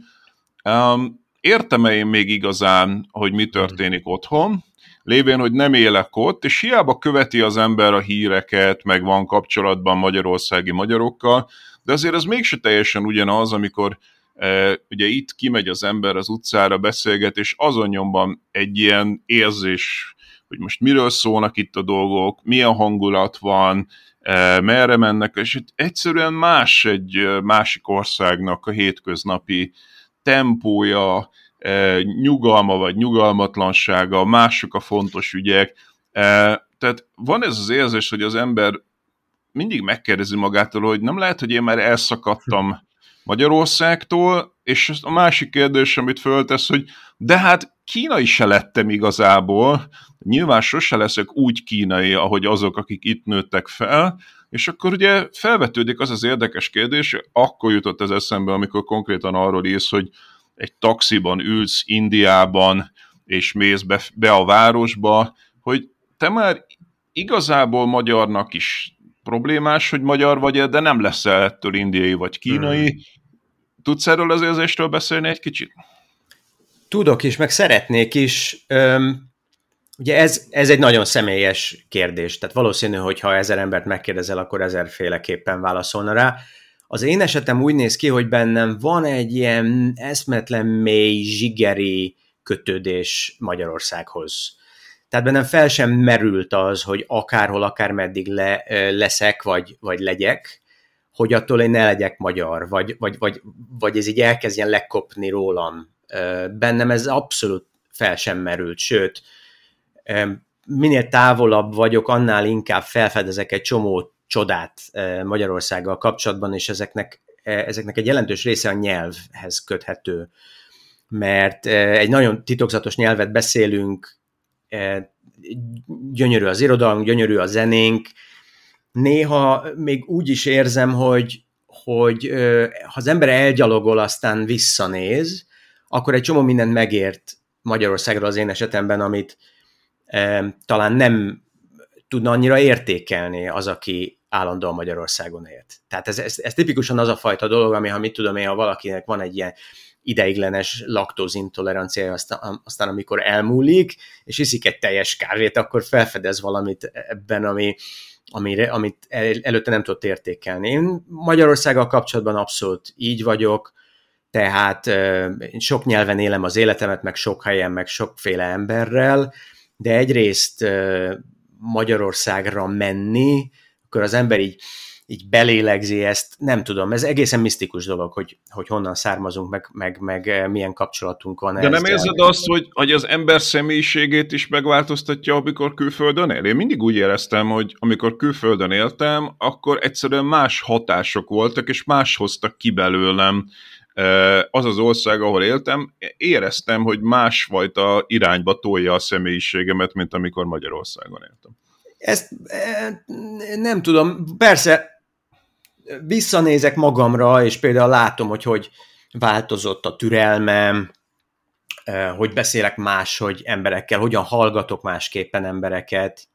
um, értem-e én még igazán, hogy mi történik otthon, lévén, hogy nem élek ott, és hiába követi az ember a híreket, meg van kapcsolatban magyarországi magyarokkal, de azért az mégse teljesen ugyanaz, amikor e, ugye itt kimegy az ember az utcára, beszélget, és azon nyomban egy ilyen érzés, hogy most miről szólnak itt a dolgok, milyen hangulat van, e, merre mennek, és itt egyszerűen más egy e, másik országnak a hétköznapi tempója, e, nyugalma vagy nyugalmatlansága, mások a fontos ügyek. Tehát van ez az érzés, hogy az ember mindig megkérdezi magától, hogy nem lehet, hogy én már elszakadtam Magyarországtól, és a másik kérdés, amit föltesz, hogy de hát kínai se lettem igazából, nyilván sose leszek úgy kínai, ahogy azok, akik itt nőttek fel, és akkor ugye felvetődik az az érdekes kérdés, akkor jutott ez eszembe, amikor konkrétan arról írsz, hogy egy taxiban ülsz Indiában, és mész be, be a városba, hogy te már igazából magyarnak is problémás, hogy magyar vagy, de nem leszel ettől indiai vagy kínai. Hmm. Tudsz erről az érzésről beszélni egy kicsit? Tudok is, meg szeretnék is. Öm, ugye ez, ez egy nagyon személyes kérdés, tehát valószínű, hogy ha ezer embert megkérdezel, akkor ezerféleképpen válaszolna rá. Az én esetem úgy néz ki, hogy bennem van egy ilyen eszmetlen mély, zsigeri kötődés Magyarországhoz. Tehát bennem fel sem merült az, hogy akárhol, akármeddig le, leszek, vagy, vagy legyek, hogy attól én ne legyek magyar, vagy, vagy, vagy, vagy ez így elkezdjen lekopni rólam. Bennem ez abszolút fel sem merült, sőt, minél távolabb vagyok, annál inkább felfedezek egy csomó csodát Magyarországgal kapcsolatban, és ezeknek, ezeknek egy jelentős része a nyelvhez köthető. Mert egy nagyon titokzatos nyelvet beszélünk, gyönyörű az irodalom, gyönyörű a zenénk, néha még úgy is érzem, hogy, hogy ha az ember elgyalogol, aztán visszanéz, akkor egy csomó mindent megért Magyarországról az én esetemben, amit talán nem tudna annyira értékelni az, aki állandóan Magyarországon élt. Tehát ez, ez, ez tipikusan az a fajta dolog, ami, ha mit tudom én, ha valakinek van egy ilyen ideiglenes laktózintoleranciája, aztán, aztán amikor elmúlik, és iszik egy teljes kávét, akkor felfedez valamit ebben, ami, amire, amit el, előtte nem tudott értékelni. Én Magyarországgal kapcsolatban abszolút így vagyok, tehát én sok nyelven élem az életemet, meg sok helyen, meg sokféle emberrel, de egyrészt Magyarországra menni, akkor az ember így, így belélegzi ezt, nem tudom, ez egészen misztikus dolog, hogy, hogy honnan származunk, meg, meg, meg milyen kapcsolatunk van. De nem érzed azt, hogy, hogy az ember személyiségét is megváltoztatja, amikor külföldön él? Én mindig úgy éreztem, hogy amikor külföldön éltem, akkor egyszerűen más hatások voltak, és más hoztak ki belőlem az az ország, ahol éltem, éreztem, hogy másfajta irányba tolja a személyiségemet, mint amikor Magyarországon éltem. Ezt e, nem tudom, persze visszanézek magamra, és például látom, hogy hogy változott a türelmem, e, hogy beszélek máshogy emberekkel, hogyan hallgatok másképpen embereket,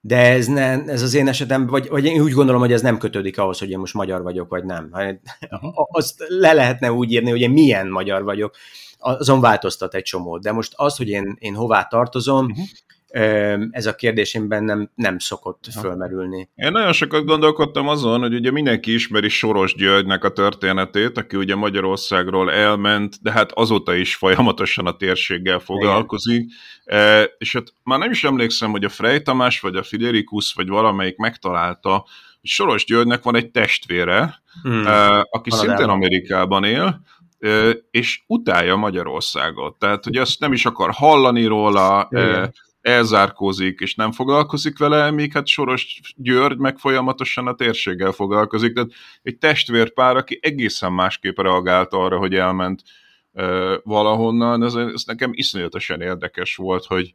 de ez, ne, ez az én esetem, vagy, vagy én úgy gondolom, hogy ez nem kötődik ahhoz, hogy én most magyar vagyok, vagy nem. Azt le lehetne úgy írni, hogy én milyen magyar vagyok, azon változtat egy csomót. De most az, hogy én, én hová tartozom, uh-huh ez a kérdésemben nem, nem szokott fölmerülni. Én nagyon sokat gondolkodtam azon, hogy ugye mindenki ismeri Soros Györgynek a történetét, aki ugye Magyarországról elment, de hát azóta is folyamatosan a térséggel foglalkozik, Igen. és hát már nem is emlékszem, hogy a Frey Tamás, vagy a Fiderikus, vagy valamelyik megtalálta, hogy Soros Györgynek van egy testvére, hmm. aki Haladában. szintén Amerikában él, és utálja Magyarországot. Tehát, hogy azt nem is akar hallani róla, Igen elzárkózik, és nem foglalkozik vele, míg hát Soros György meg folyamatosan a térséggel foglalkozik. Tehát egy testvérpár, aki egészen másképp reagált arra, hogy elment uh, valahonnan, ez, ez nekem iszonyatosan érdekes volt, hogy,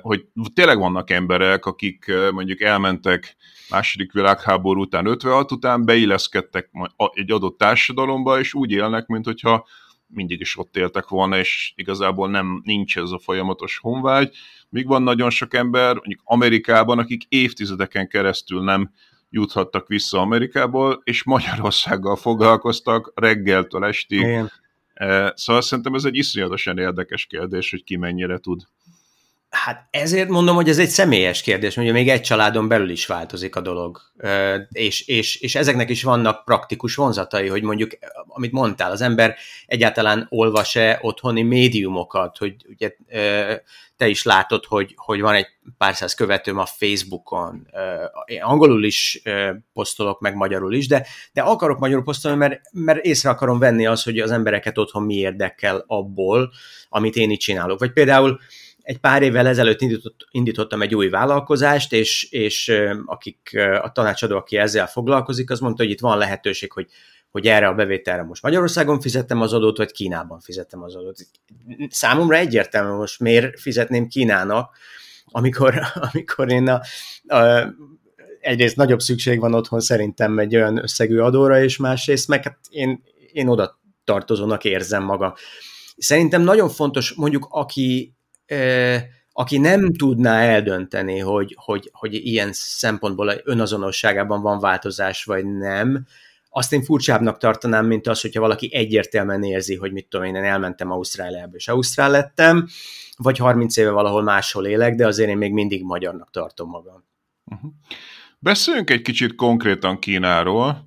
hogy tényleg vannak emberek, akik mondjuk elmentek második világháború után, 56 után, beilleszkedtek egy adott társadalomba, és úgy élnek, mint hogyha mindig is ott éltek volna, és igazából nem nincs ez a folyamatos honvágy, míg van nagyon sok ember, mondjuk Amerikában, akik évtizedeken keresztül nem juthattak vissza Amerikából, és Magyarországgal foglalkoztak reggeltől estig. Igen. Eh, szóval szerintem ez egy iszonyatosan érdekes kérdés, hogy ki mennyire tud. Hát ezért mondom, hogy ez egy személyes kérdés, mondja, még egy családon belül is változik a dolog, és, és, és ezeknek is vannak praktikus vonzatai, hogy mondjuk, amit mondtál, az ember egyáltalán olvas-e otthoni médiumokat, hogy ugye te is látod, hogy, hogy van egy pár száz követőm a Facebookon, én angolul is posztolok, meg magyarul is, de, de akarok magyarul posztolni, mert, mert észre akarom venni az, hogy az embereket otthon mi érdekel abból, amit én itt csinálok. Vagy például egy pár évvel ezelőtt indított, indítottam egy új vállalkozást, és, és akik a tanácsadó, aki ezzel foglalkozik, az mondta, hogy itt van lehetőség, hogy, hogy erre a bevételre most Magyarországon fizettem az adót, vagy Kínában fizettem az adót. Számomra egyértelmű, most miért fizetném Kínának, amikor, amikor én a, a, egyrészt nagyobb szükség van otthon szerintem egy olyan összegű adóra, és másrészt meg hát én, én oda tartozónak érzem magam. Szerintem nagyon fontos, mondjuk aki aki nem tudná eldönteni, hogy, hogy, hogy ilyen szempontból önazonosságában van változás, vagy nem, azt én furcsábbnak tartanám, mint az, hogyha valaki egyértelműen érzi, hogy mit tudom én, én elmentem Ausztráliába, és Ausztrál lettem, vagy 30 éve valahol máshol élek, de azért én még mindig magyarnak tartom magam. Uh-huh. Beszéljünk egy kicsit konkrétan Kínáról.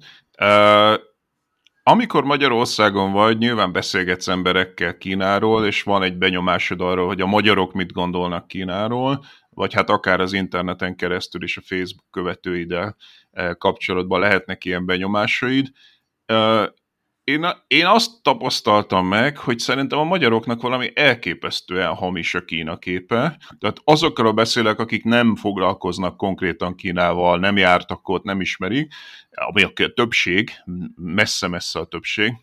Amikor Magyarországon vagy, nyilván beszélgetsz emberekkel Kínáról, és van egy benyomásod arról, hogy a magyarok mit gondolnak Kínáról, vagy hát akár az interneten keresztül is a Facebook követőiddel eh, kapcsolatban lehetnek ilyen benyomásaid. Én, én azt tapasztaltam meg, hogy szerintem a magyaroknak valami elképesztően hamis a Kína képe. Tehát azokról beszélek, akik nem foglalkoznak konkrétan Kínával, nem jártak ott, nem ismerik, ami a többség, messze-messze a többség.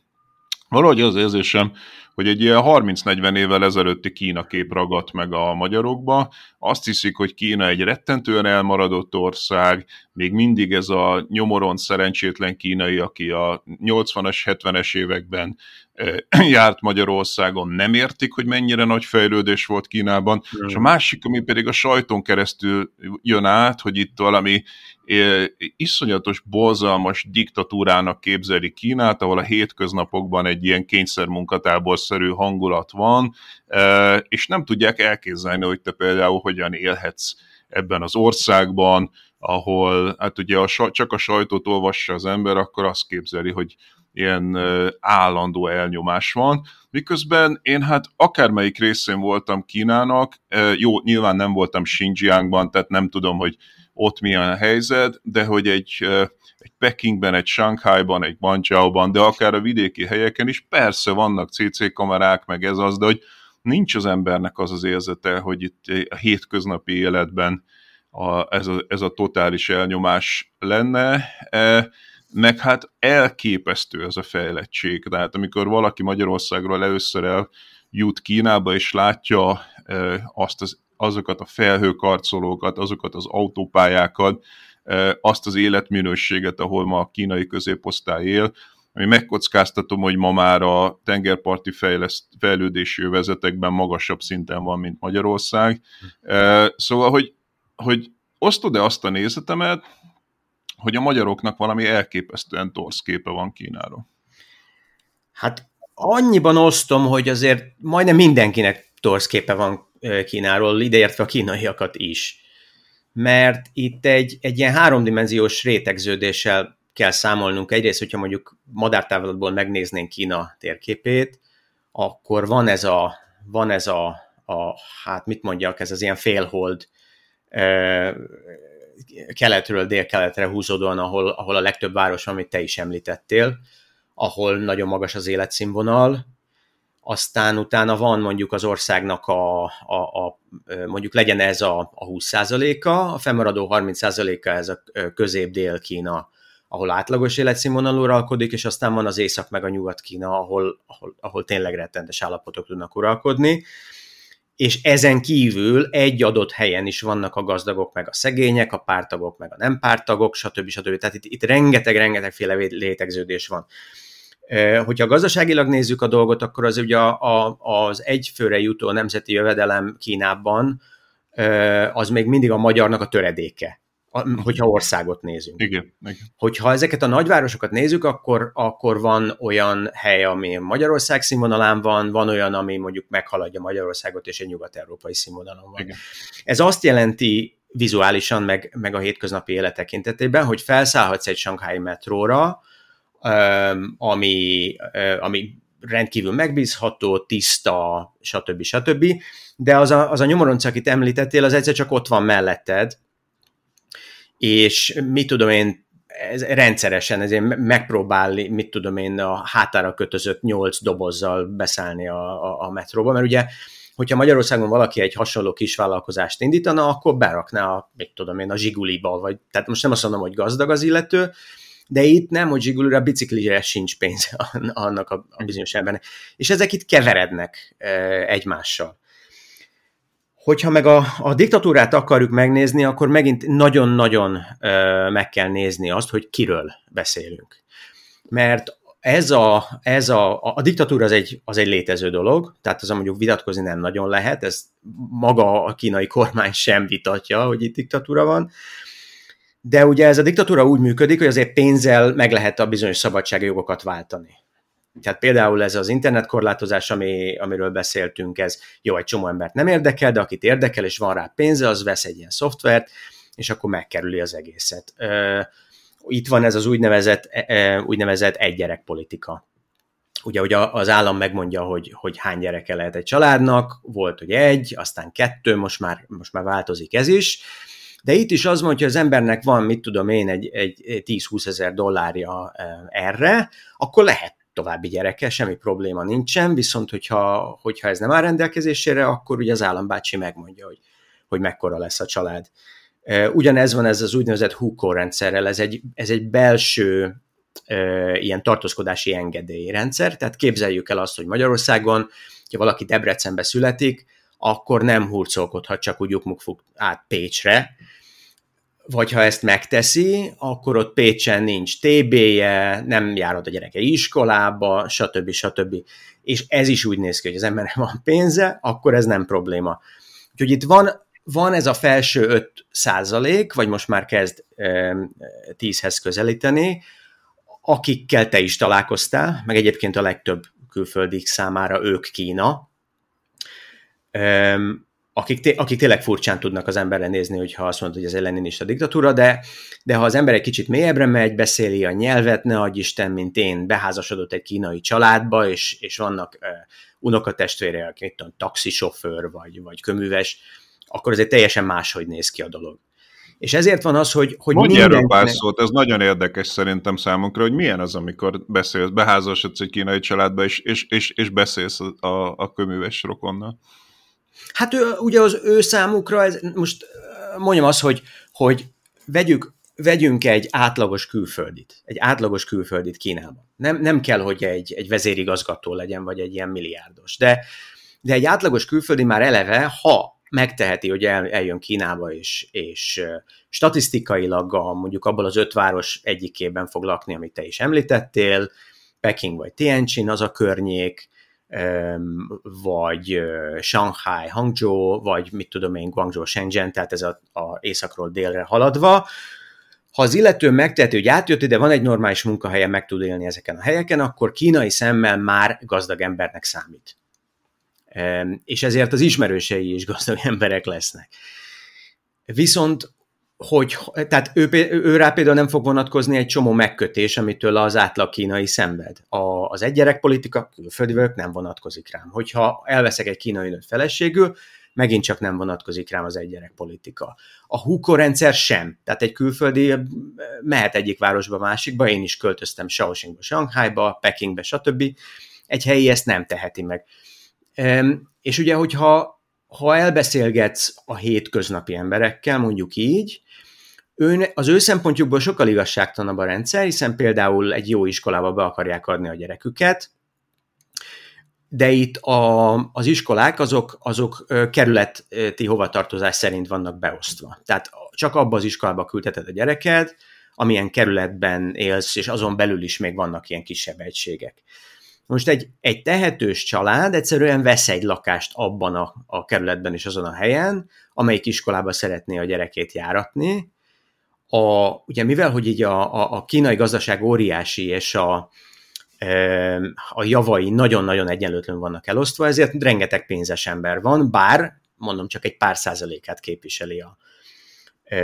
Valahogy az érzésem, hogy egy ilyen 30-40 évvel ezelőtti Kína kép ragadt meg a magyarokba. Azt hiszik, hogy Kína egy rettentően elmaradott ország, még mindig ez a nyomoron szerencsétlen kínai, aki a 80-as, 70-es években járt Magyarországon, nem értik, hogy mennyire nagy fejlődés volt Kínában, mm. és a másik, ami pedig a sajton keresztül jön át, hogy itt valami iszonyatos, borzalmas diktatúrának képzeli Kínát, ahol a hétköznapokban egy ilyen kényszermunkatáborszerű hangulat van, és nem tudják elképzelni, hogy te például hogyan élhetsz ebben az országban, ahol hát ugye a, csak a sajtót olvassa az ember, akkor azt képzeli, hogy ilyen állandó elnyomás van, miközben én hát akármelyik részén voltam Kínának, jó, nyilván nem voltam Xinjiangban, tehát nem tudom, hogy ott milyen a helyzet, de hogy egy, egy Pekingben, egy Shanghaiban, egy Guangzhouban, de akár a vidéki helyeken is, persze vannak CC kamerák, meg ez az, de hogy nincs az embernek az az érzete, hogy itt a hétköznapi életben a, ez, a, ez a totális elnyomás lenne, meg hát elképesztő ez a fejlettség. Tehát amikor valaki Magyarországról először el jut Kínába, és látja azt az, azokat a felhőkarcolókat, azokat az autópályákat, azt az életminőséget, ahol ma a kínai középosztály él, ami megkockáztatom, hogy ma már a tengerparti fejleszt, fejlődési övezetekben magasabb szinten van, mint Magyarország. Szóval, hogy, hogy osztod-e azt a nézetemet, hogy a magyaroknak valami elképesztően torsz képe van Kínáról? Hát annyiban osztom, hogy azért majdnem mindenkinek torsz képe van Kínáról, ideértve a kínaiakat is. Mert itt egy, egy ilyen háromdimenziós rétegződéssel kell számolnunk. Egyrészt, hogyha mondjuk madártávolatból megnéznénk Kína térképét, akkor van ez a, van ez a, a hát mit mondjak, ez az ilyen félhold keletről délkeletre húzódóan, ahol, ahol a legtöbb város, amit te is említettél, ahol nagyon magas az életszínvonal, aztán utána van mondjuk az országnak a, a, a mondjuk legyen ez a, a 20%-a, a fennmaradó 30%-a ez a közép-dél-Kína, ahol átlagos életszínvonalú uralkodik, és aztán van az észak meg a nyugat-Kína, ahol, ahol, ahol tényleg rettentes állapotok tudnak uralkodni és ezen kívül egy adott helyen is vannak a gazdagok, meg a szegények, a pártagok, meg a nem pártagok, stb. stb. Tehát itt, itt rengeteg-rengetegféle létegződés van. Hogyha gazdaságilag nézzük a dolgot, akkor az ugye a, a, az egyfőre jutó nemzeti jövedelem Kínában az még mindig a magyarnak a töredéke hogyha országot nézünk. Igen, igen. Hogyha ezeket a nagyvárosokat nézzük, akkor, akkor van olyan hely, ami Magyarország színvonalán van, van olyan, ami mondjuk meghaladja Magyarországot, és egy nyugat-európai színvonalon van. Igen. Ez azt jelenti vizuálisan, meg, meg a hétköznapi élet tekintetében, hogy felszállhatsz egy Shanghai metróra, ami, ami rendkívül megbízható, tiszta, stb. stb. De az a, az a nyomoronc, akit említettél, az egyszer csak ott van melletted, és mit tudom én, ez rendszeresen ezért megpróbál, mit tudom én, a hátára kötözött nyolc dobozzal beszállni a, a, a metróba, mert ugye hogyha Magyarországon valaki egy hasonló kisvállalkozást indítana, akkor berakná a, mit tudom én, a zsiguliba, vagy, tehát most nem azt mondom, hogy gazdag az illető, de itt nem, hogy zsigulira, biciklire sincs pénz annak a, a bizonyos embernek. És ezek itt keverednek e, egymással. Hogyha meg a, a diktatúrát akarjuk megnézni, akkor megint nagyon-nagyon ö, meg kell nézni azt, hogy kiről beszélünk. Mert ez a, ez a, a, diktatúra az egy, az egy létező dolog, tehát az mondjuk vitatkozni nem nagyon lehet, ez maga a kínai kormány sem vitatja, hogy itt diktatúra van, de ugye ez a diktatúra úgy működik, hogy azért pénzzel meg lehet a bizonyos szabadságjogokat váltani. Tehát például ez az internetkorlátozás, ami, amiről beszéltünk, ez jó, egy csomó embert nem érdekel, de akit érdekel, és van rá pénze, az vesz egy ilyen szoftvert, és akkor megkerüli az egészet. Itt van ez az úgynevezett, e, e, úgynevezett egy politika. Ugye, hogy az állam megmondja, hogy, hogy hány gyereke lehet egy családnak, volt, hogy egy, aztán kettő, most már, most már változik ez is, de itt is az mondja, hogy az embernek van, mit tudom én, egy, egy 10-20 ezer dollárja erre, akkor lehet további gyereke, semmi probléma nincsen, viszont hogyha, hogyha ez nem áll rendelkezésére, akkor ugye az állambácsi megmondja, hogy, hogy mekkora lesz a család. Ugyanez van ez az úgynevezett HUKO rendszerrel, ez egy, ez egy belső ilyen tartózkodási engedélyrendszer, tehát képzeljük el azt, hogy Magyarországon, ha valaki Debrecenbe születik, akkor nem hurcolkodhat csak úgy át Pécsre, vagy ha ezt megteszi, akkor ott Pécsen nincs TB-je, nem járhat a gyereke iskolába, stb. stb. És ez is úgy néz ki, hogy az embernek van pénze, akkor ez nem probléma. Úgyhogy itt van, van ez a felső 5 százalék, vagy most már kezd e, 10-hez közelíteni, akikkel te is találkoztál, meg egyébként a legtöbb külföldik számára ők Kína. Akik, té- akik tényleg furcsán tudnak az emberre nézni, hogyha azt mondod, hogy ez egy leninista diktatúra, de, de ha az ember egy kicsit mélyebbre megy, beszéli a nyelvet, ne adj Isten, mint én, beházasodott egy kínai családba, és, és vannak uh, unokatestvére, aki itt taxisofőr vagy, vagy köműves, akkor egy teljesen máshogy néz ki a dolog. És ezért van az, hogy, hogy Mondj mindenkinek... erről pár szót, ez nagyon érdekes szerintem számunkra, hogy milyen az, amikor beszélsz, beházasodsz egy kínai családba, és, és, és, és beszélsz a, a köműves rokonnal. Hát ő, ugye az ő számukra, ez, most mondjam azt, hogy, hogy vegyük, vegyünk egy átlagos külföldit, egy átlagos külföldit Kínában. Nem, nem kell, hogy egy, egy vezérigazgató legyen, vagy egy ilyen milliárdos, de, de egy átlagos külföldi már eleve, ha megteheti, hogy el, eljön Kínába, és, és statisztikailag a, mondjuk abból az öt város egyikében fog lakni, amit te is említettél, Peking vagy Tianjin az a környék, vagy Shanghai, Hangzhou, vagy mit tudom én, Guangzhou, Shenzhen, tehát ez a, a északról délre haladva. Ha az illető megteheti, hogy átjött ide, van egy normális munkahelye, meg tud élni ezeken a helyeken, akkor kínai szemmel már gazdag embernek számít. És ezért az ismerősei is gazdag emberek lesznek. Viszont hogy, tehát ő, ő rá például nem fog vonatkozni egy csomó megkötés, amitől az átlag kínai szenved. A, az egygyerek politika külföldi nem vonatkozik rám. Hogyha elveszek egy kínai nőt feleségül, megint csak nem vonatkozik rám az egygyerek politika. A Huko rendszer sem. Tehát egy külföldi mehet egyik városba, másikba, én is költöztem Shaoxingba, Shanghaiba, Pekingbe, stb. Egy helyi ezt nem teheti meg. És ugye, hogyha ha elbeszélgetsz a hétköznapi emberekkel, mondjuk így, ő, az ő szempontjukból sokkal igazságtalanabb a rendszer, hiszen például egy jó iskolába be akarják adni a gyereküket, de itt a, az iskolák azok, azok kerületi hovatartozás szerint vannak beosztva. Tehát csak abba az iskolába küldheted a gyereked, amilyen kerületben élsz, és azon belül is még vannak ilyen kisebb egységek. Most egy, egy tehetős család egyszerűen vesz egy lakást abban a, a kerületben és azon a helyen, amelyik iskolába szeretné a gyerekét járatni, a, ugye mivel, hogy így a, a, a kínai gazdaság óriási, és a, a javai nagyon-nagyon egyenlőtlen vannak elosztva, ezért rengeteg pénzes ember van, bár mondom csak egy pár százalékát képviseli a,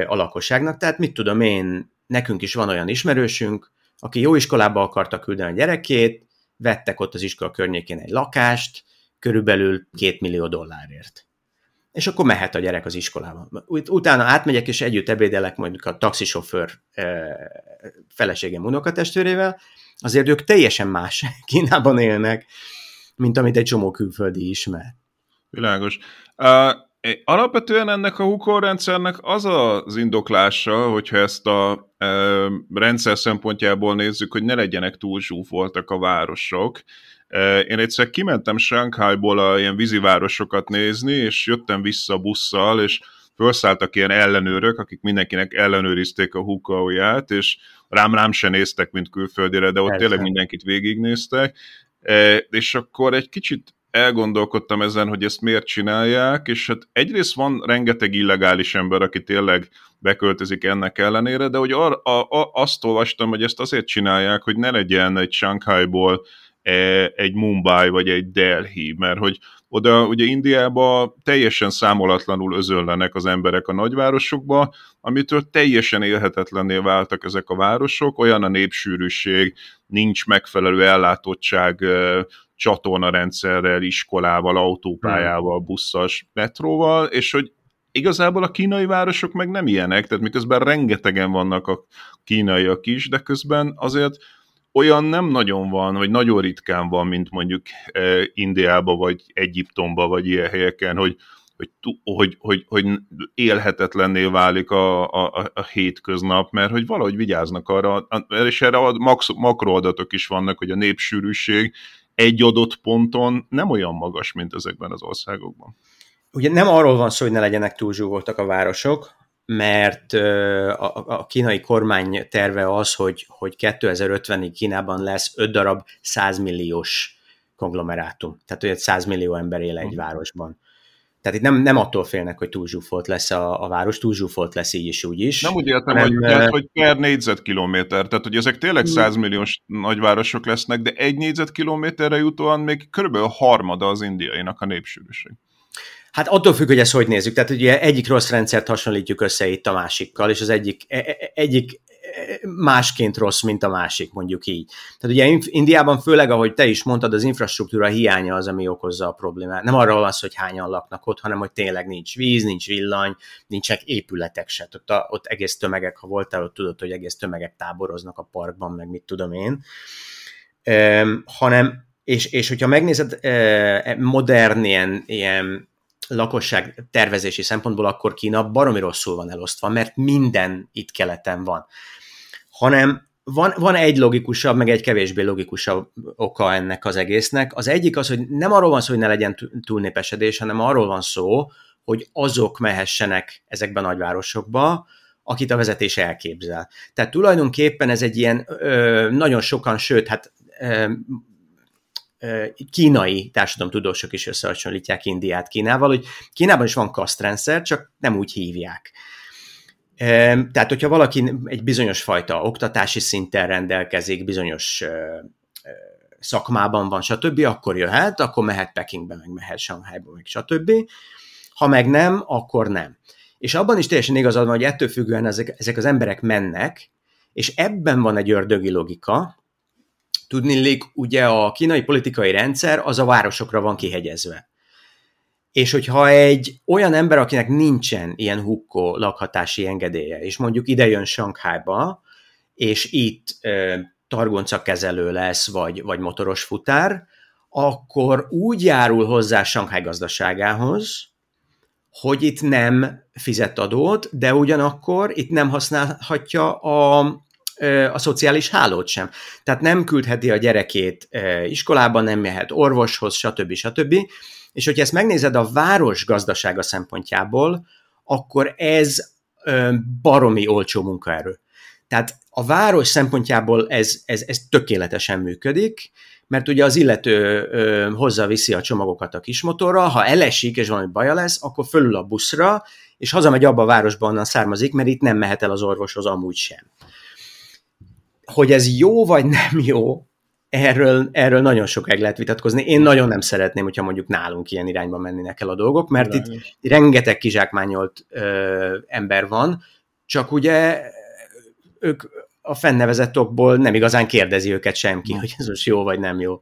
a lakosságnak. Tehát mit tudom én, nekünk is van olyan ismerősünk, aki jó iskolába akarta küldeni a gyerekét, vettek ott az iskola környékén egy lakást, körülbelül két millió dollárért és akkor mehet a gyerek az iskolába. Utána átmegyek, és együtt ebédelek mondjuk a taxisofőr feleségem unokatestvérével, azért ők teljesen más Kínában élnek, mint amit egy csomó külföldi ismer. Világos. Uh, alapvetően ennek a Huko rendszernek az az indoklása, hogyha ezt a uh, rendszer szempontjából nézzük, hogy ne legyenek túl zsúfoltak a városok, én egyszer kimentem Shanghaiból a ilyen vízivárosokat nézni, és jöttem vissza busszal, és felszálltak ilyen ellenőrök, akik mindenkinek ellenőrizték a hukaóját, és rám rám se néztek, mint külföldire, de ott Persze. tényleg mindenkit végignéztek, és akkor egy kicsit elgondolkodtam ezen, hogy ezt miért csinálják, és hát egyrészt van rengeteg illegális ember, aki tényleg beköltözik ennek ellenére, de hogy ar- a- a- azt olvastam, hogy ezt azért csinálják, hogy ne legyen egy Shanghaiból E, egy Mumbai vagy egy Delhi, mert hogy oda ugye Indiába teljesen számolatlanul özönlenek az emberek a nagyvárosokba, amitől teljesen élhetetlenné váltak ezek a városok, olyan a népsűrűség, nincs megfelelő ellátottság e, csatornarendszerrel, iskolával, autópályával, hmm. busszal, metróval, és hogy igazából a kínai városok meg nem ilyenek, tehát miközben rengetegen vannak a kínaiak is, de közben azért olyan nem nagyon van, vagy nagyon ritkán van, mint mondjuk eh, Indiába, vagy Egyiptomba, vagy ilyen helyeken, hogy, hogy, hogy, hogy, hogy élhetetlenné válik a, a, a hétköznap, mert hogy valahogy vigyáznak arra, és erre a max, makroadatok is vannak, hogy a népsűrűség egy adott ponton nem olyan magas, mint ezekben az országokban. Ugye nem arról van szó, hogy ne legyenek túlzsúvoltak a városok, mert a, a kínai kormány terve az, hogy, hogy 2050-ig Kínában lesz 5 darab 100 milliós konglomerátum. Tehát, hogy 100 millió ember él egy mhm. városban. Tehát itt nem, nem attól félnek, hogy túl zsúfolt lesz a, a város, túl zsúfolt lesz így is, úgy is. Nem úgy értem, nem, hogy, tehát, hogy per négyzetkilométer, tehát hogy ezek tényleg 100 milliós nagyvárosok lesznek, de egy négyzetkilométerre jutóan még körülbelül harmada az indiainak a népsűrűség. Hát attól függ, hogy ezt hogy nézzük. Tehát ugye egyik rossz rendszert hasonlítjuk össze itt a másikkal, és az egyik, e, e, egyik másként rossz, mint a másik, mondjuk így. Tehát ugye Indiában főleg, ahogy te is mondtad, az infrastruktúra hiánya az, ami okozza a problémát. Nem arról szó, hogy hányan laknak ott, hanem hogy tényleg nincs víz, nincs villany, nincsenek épületek se. Ott, a, ott egész tömegek, ha voltál, ott tudod, hogy egész tömegek táboroznak a parkban, meg mit tudom én. Um, hanem, és, és hogyha megnézed uh, modern ilyen, ilyen lakosság tervezési szempontból, akkor Kína baromi rosszul van elosztva, mert minden itt keleten van. Hanem van, van egy logikusabb, meg egy kevésbé logikusabb oka ennek az egésznek. Az egyik az, hogy nem arról van szó, hogy ne legyen túlnépesedés, hanem arról van szó, hogy azok mehessenek ezekbe a nagyvárosokba, akit a vezetés elképzel. Tehát tulajdonképpen ez egy ilyen ö, nagyon sokan, sőt, hát ö, kínai társadalomtudósok is összehasonlítják Indiát Kínával, hogy Kínában is van kasztrendszer, csak nem úgy hívják. Tehát, hogyha valaki egy bizonyos fajta oktatási szinten rendelkezik, bizonyos szakmában van, stb., akkor jöhet, akkor mehet Pekingbe, meg mehet Shanghaiba, meg stb. Ha meg nem, akkor nem. És abban is teljesen igazad van, hogy ettől függően ezek, ezek az emberek mennek, és ebben van egy ördögi logika, Tudnillik, ugye a kínai politikai rendszer az a városokra van kihegyezve. És hogyha egy olyan ember, akinek nincsen ilyen hukkó lakhatási engedélye, és mondjuk ide jön Sankhájba, és itt ö, targonca kezelő lesz, vagy, vagy motoros futár, akkor úgy járul hozzá Sankháj gazdaságához, hogy itt nem fizet adót, de ugyanakkor itt nem használhatja a a szociális hálót sem. Tehát nem küldheti a gyerekét iskolába, nem mehet orvoshoz, stb. stb. És hogyha ezt megnézed a város gazdasága szempontjából, akkor ez baromi olcsó munkaerő. Tehát a város szempontjából ez, ez, ez tökéletesen működik, mert ugye az illető ö, hozza-viszi a csomagokat a kismotorra, ha elesik és valami baja lesz, akkor fölül a buszra, és hazamegy abba a városba, onnan származik, mert itt nem mehet el az orvoshoz amúgy sem hogy ez jó vagy nem jó, erről, erről nagyon sokáig lehet vitatkozni. Én nagyon nem szeretném, hogyha mondjuk nálunk ilyen irányba mennének el a dolgok, mert itt rengeteg kizsákmányolt ö, ember van, csak ugye ők a fennnevezett okból nem igazán kérdezi őket senki, hogy ez most jó vagy nem jó.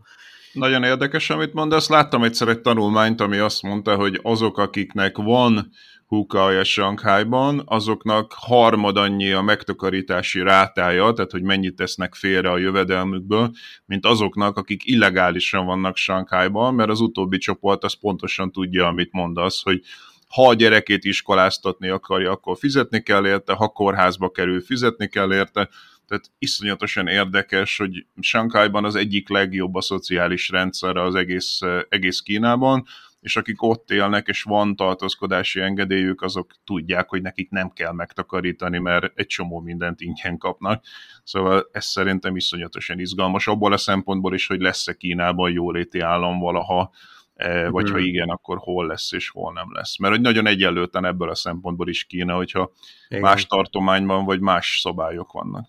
Nagyon érdekes, amit mondasz. Láttam egyszer egy tanulmányt, ami azt mondta, hogy azok, akiknek van Hukai Sankhájban, azoknak harmad annyi a megtakarítási rátája, tehát hogy mennyit tesznek félre a jövedelmükből, mint azoknak, akik illegálisan vannak Sankhájban, mert az utóbbi csoport az pontosan tudja, amit mondasz, hogy ha a gyerekét iskoláztatni akarja, akkor fizetni kell érte, ha kórházba kerül, fizetni kell érte, tehát iszonyatosan érdekes, hogy Sankhájban az egyik legjobb a szociális rendszer az egész, egész Kínában, és akik ott élnek, és van tartózkodási engedélyük, azok tudják, hogy nekik nem kell megtakarítani, mert egy csomó mindent ingyen kapnak. Szóval ez szerintem iszonyatosan izgalmas, abból a szempontból is, hogy lesz-e Kínában jóléti állam valaha, e, vagy hmm. ha igen, akkor hol lesz és hol nem lesz. Mert hogy nagyon egyenlőten ebből a szempontból is Kína, hogyha igen. más tartományban vagy más szabályok vannak.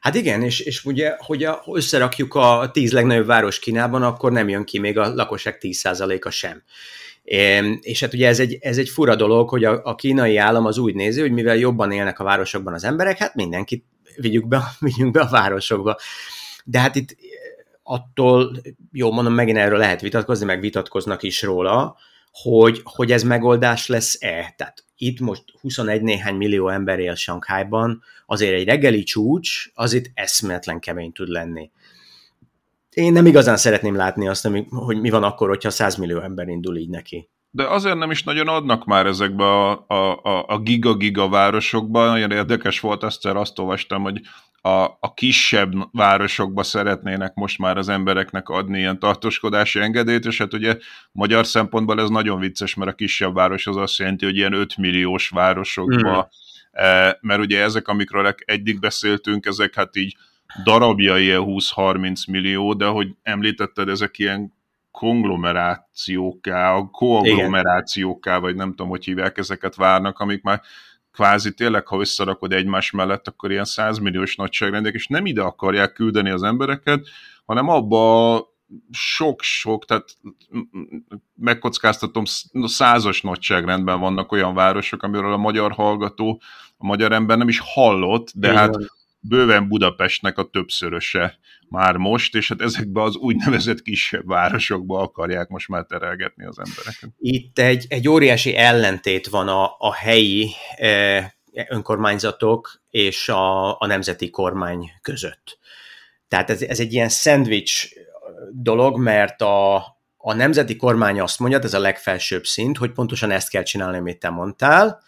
Hát igen, és, és ugye, hogy a, összerakjuk a tíz legnagyobb város Kínában, akkor nem jön ki még a lakosság 10%-a sem. És hát ugye ez egy, ez egy fura dolog, hogy a, a kínai állam az úgy nézi, hogy mivel jobban élnek a városokban az emberek, hát mindenkit vigyük be, vigyünk be a városokba. De hát itt attól, jó mondom, megint erről lehet vitatkozni, meg vitatkoznak is róla, hogy, hogy ez megoldás lesz-e. Tehát itt most 21 néhány millió ember él Sankhájban, azért egy reggeli csúcs az itt eszméletlen kemény tud lenni. Én nem igazán szeretném látni azt, hogy mi van akkor, hogyha 100 millió ember indul így neki. De azért nem is nagyon adnak már ezekbe a, a, a, a giga-giga városokba. Nagyon érdekes volt, azt azt olvastam, hogy a, a kisebb városokba szeretnének most már az embereknek adni ilyen tartózkodási engedélyt, és hát ugye magyar szempontból ez nagyon vicces, mert a kisebb város az azt jelenti, hogy ilyen 5 milliós városokba, mm. mert ugye ezek, amikről eddig beszéltünk, ezek hát így darabja ilyen 20-30 millió, de hogy említetted, ezek ilyen konglomerációkká, koagglomerációkká, vagy nem tudom, hogy hívják ezeket várnak, amik már kvázi tényleg, ha összerakod egymás mellett, akkor ilyen 100 milliós nagyságrendek, és nem ide akarják küldeni az embereket, hanem abba sok-sok, tehát megkockáztatom, százas nagyságrendben vannak olyan városok, amiről a magyar hallgató, a magyar ember nem is hallott, de Igen. hát bőven Budapestnek a többszöröse már most, és hát ezekbe az úgynevezett kisebb városokba akarják most már terelgetni az embereket. Itt egy, egy óriási ellentét van a, a helyi eh, önkormányzatok és a, a nemzeti kormány között. Tehát ez, ez egy ilyen szendvics dolog, mert a, a nemzeti kormány azt mondja, ez a legfelsőbb szint, hogy pontosan ezt kell csinálni, amit te mondtál.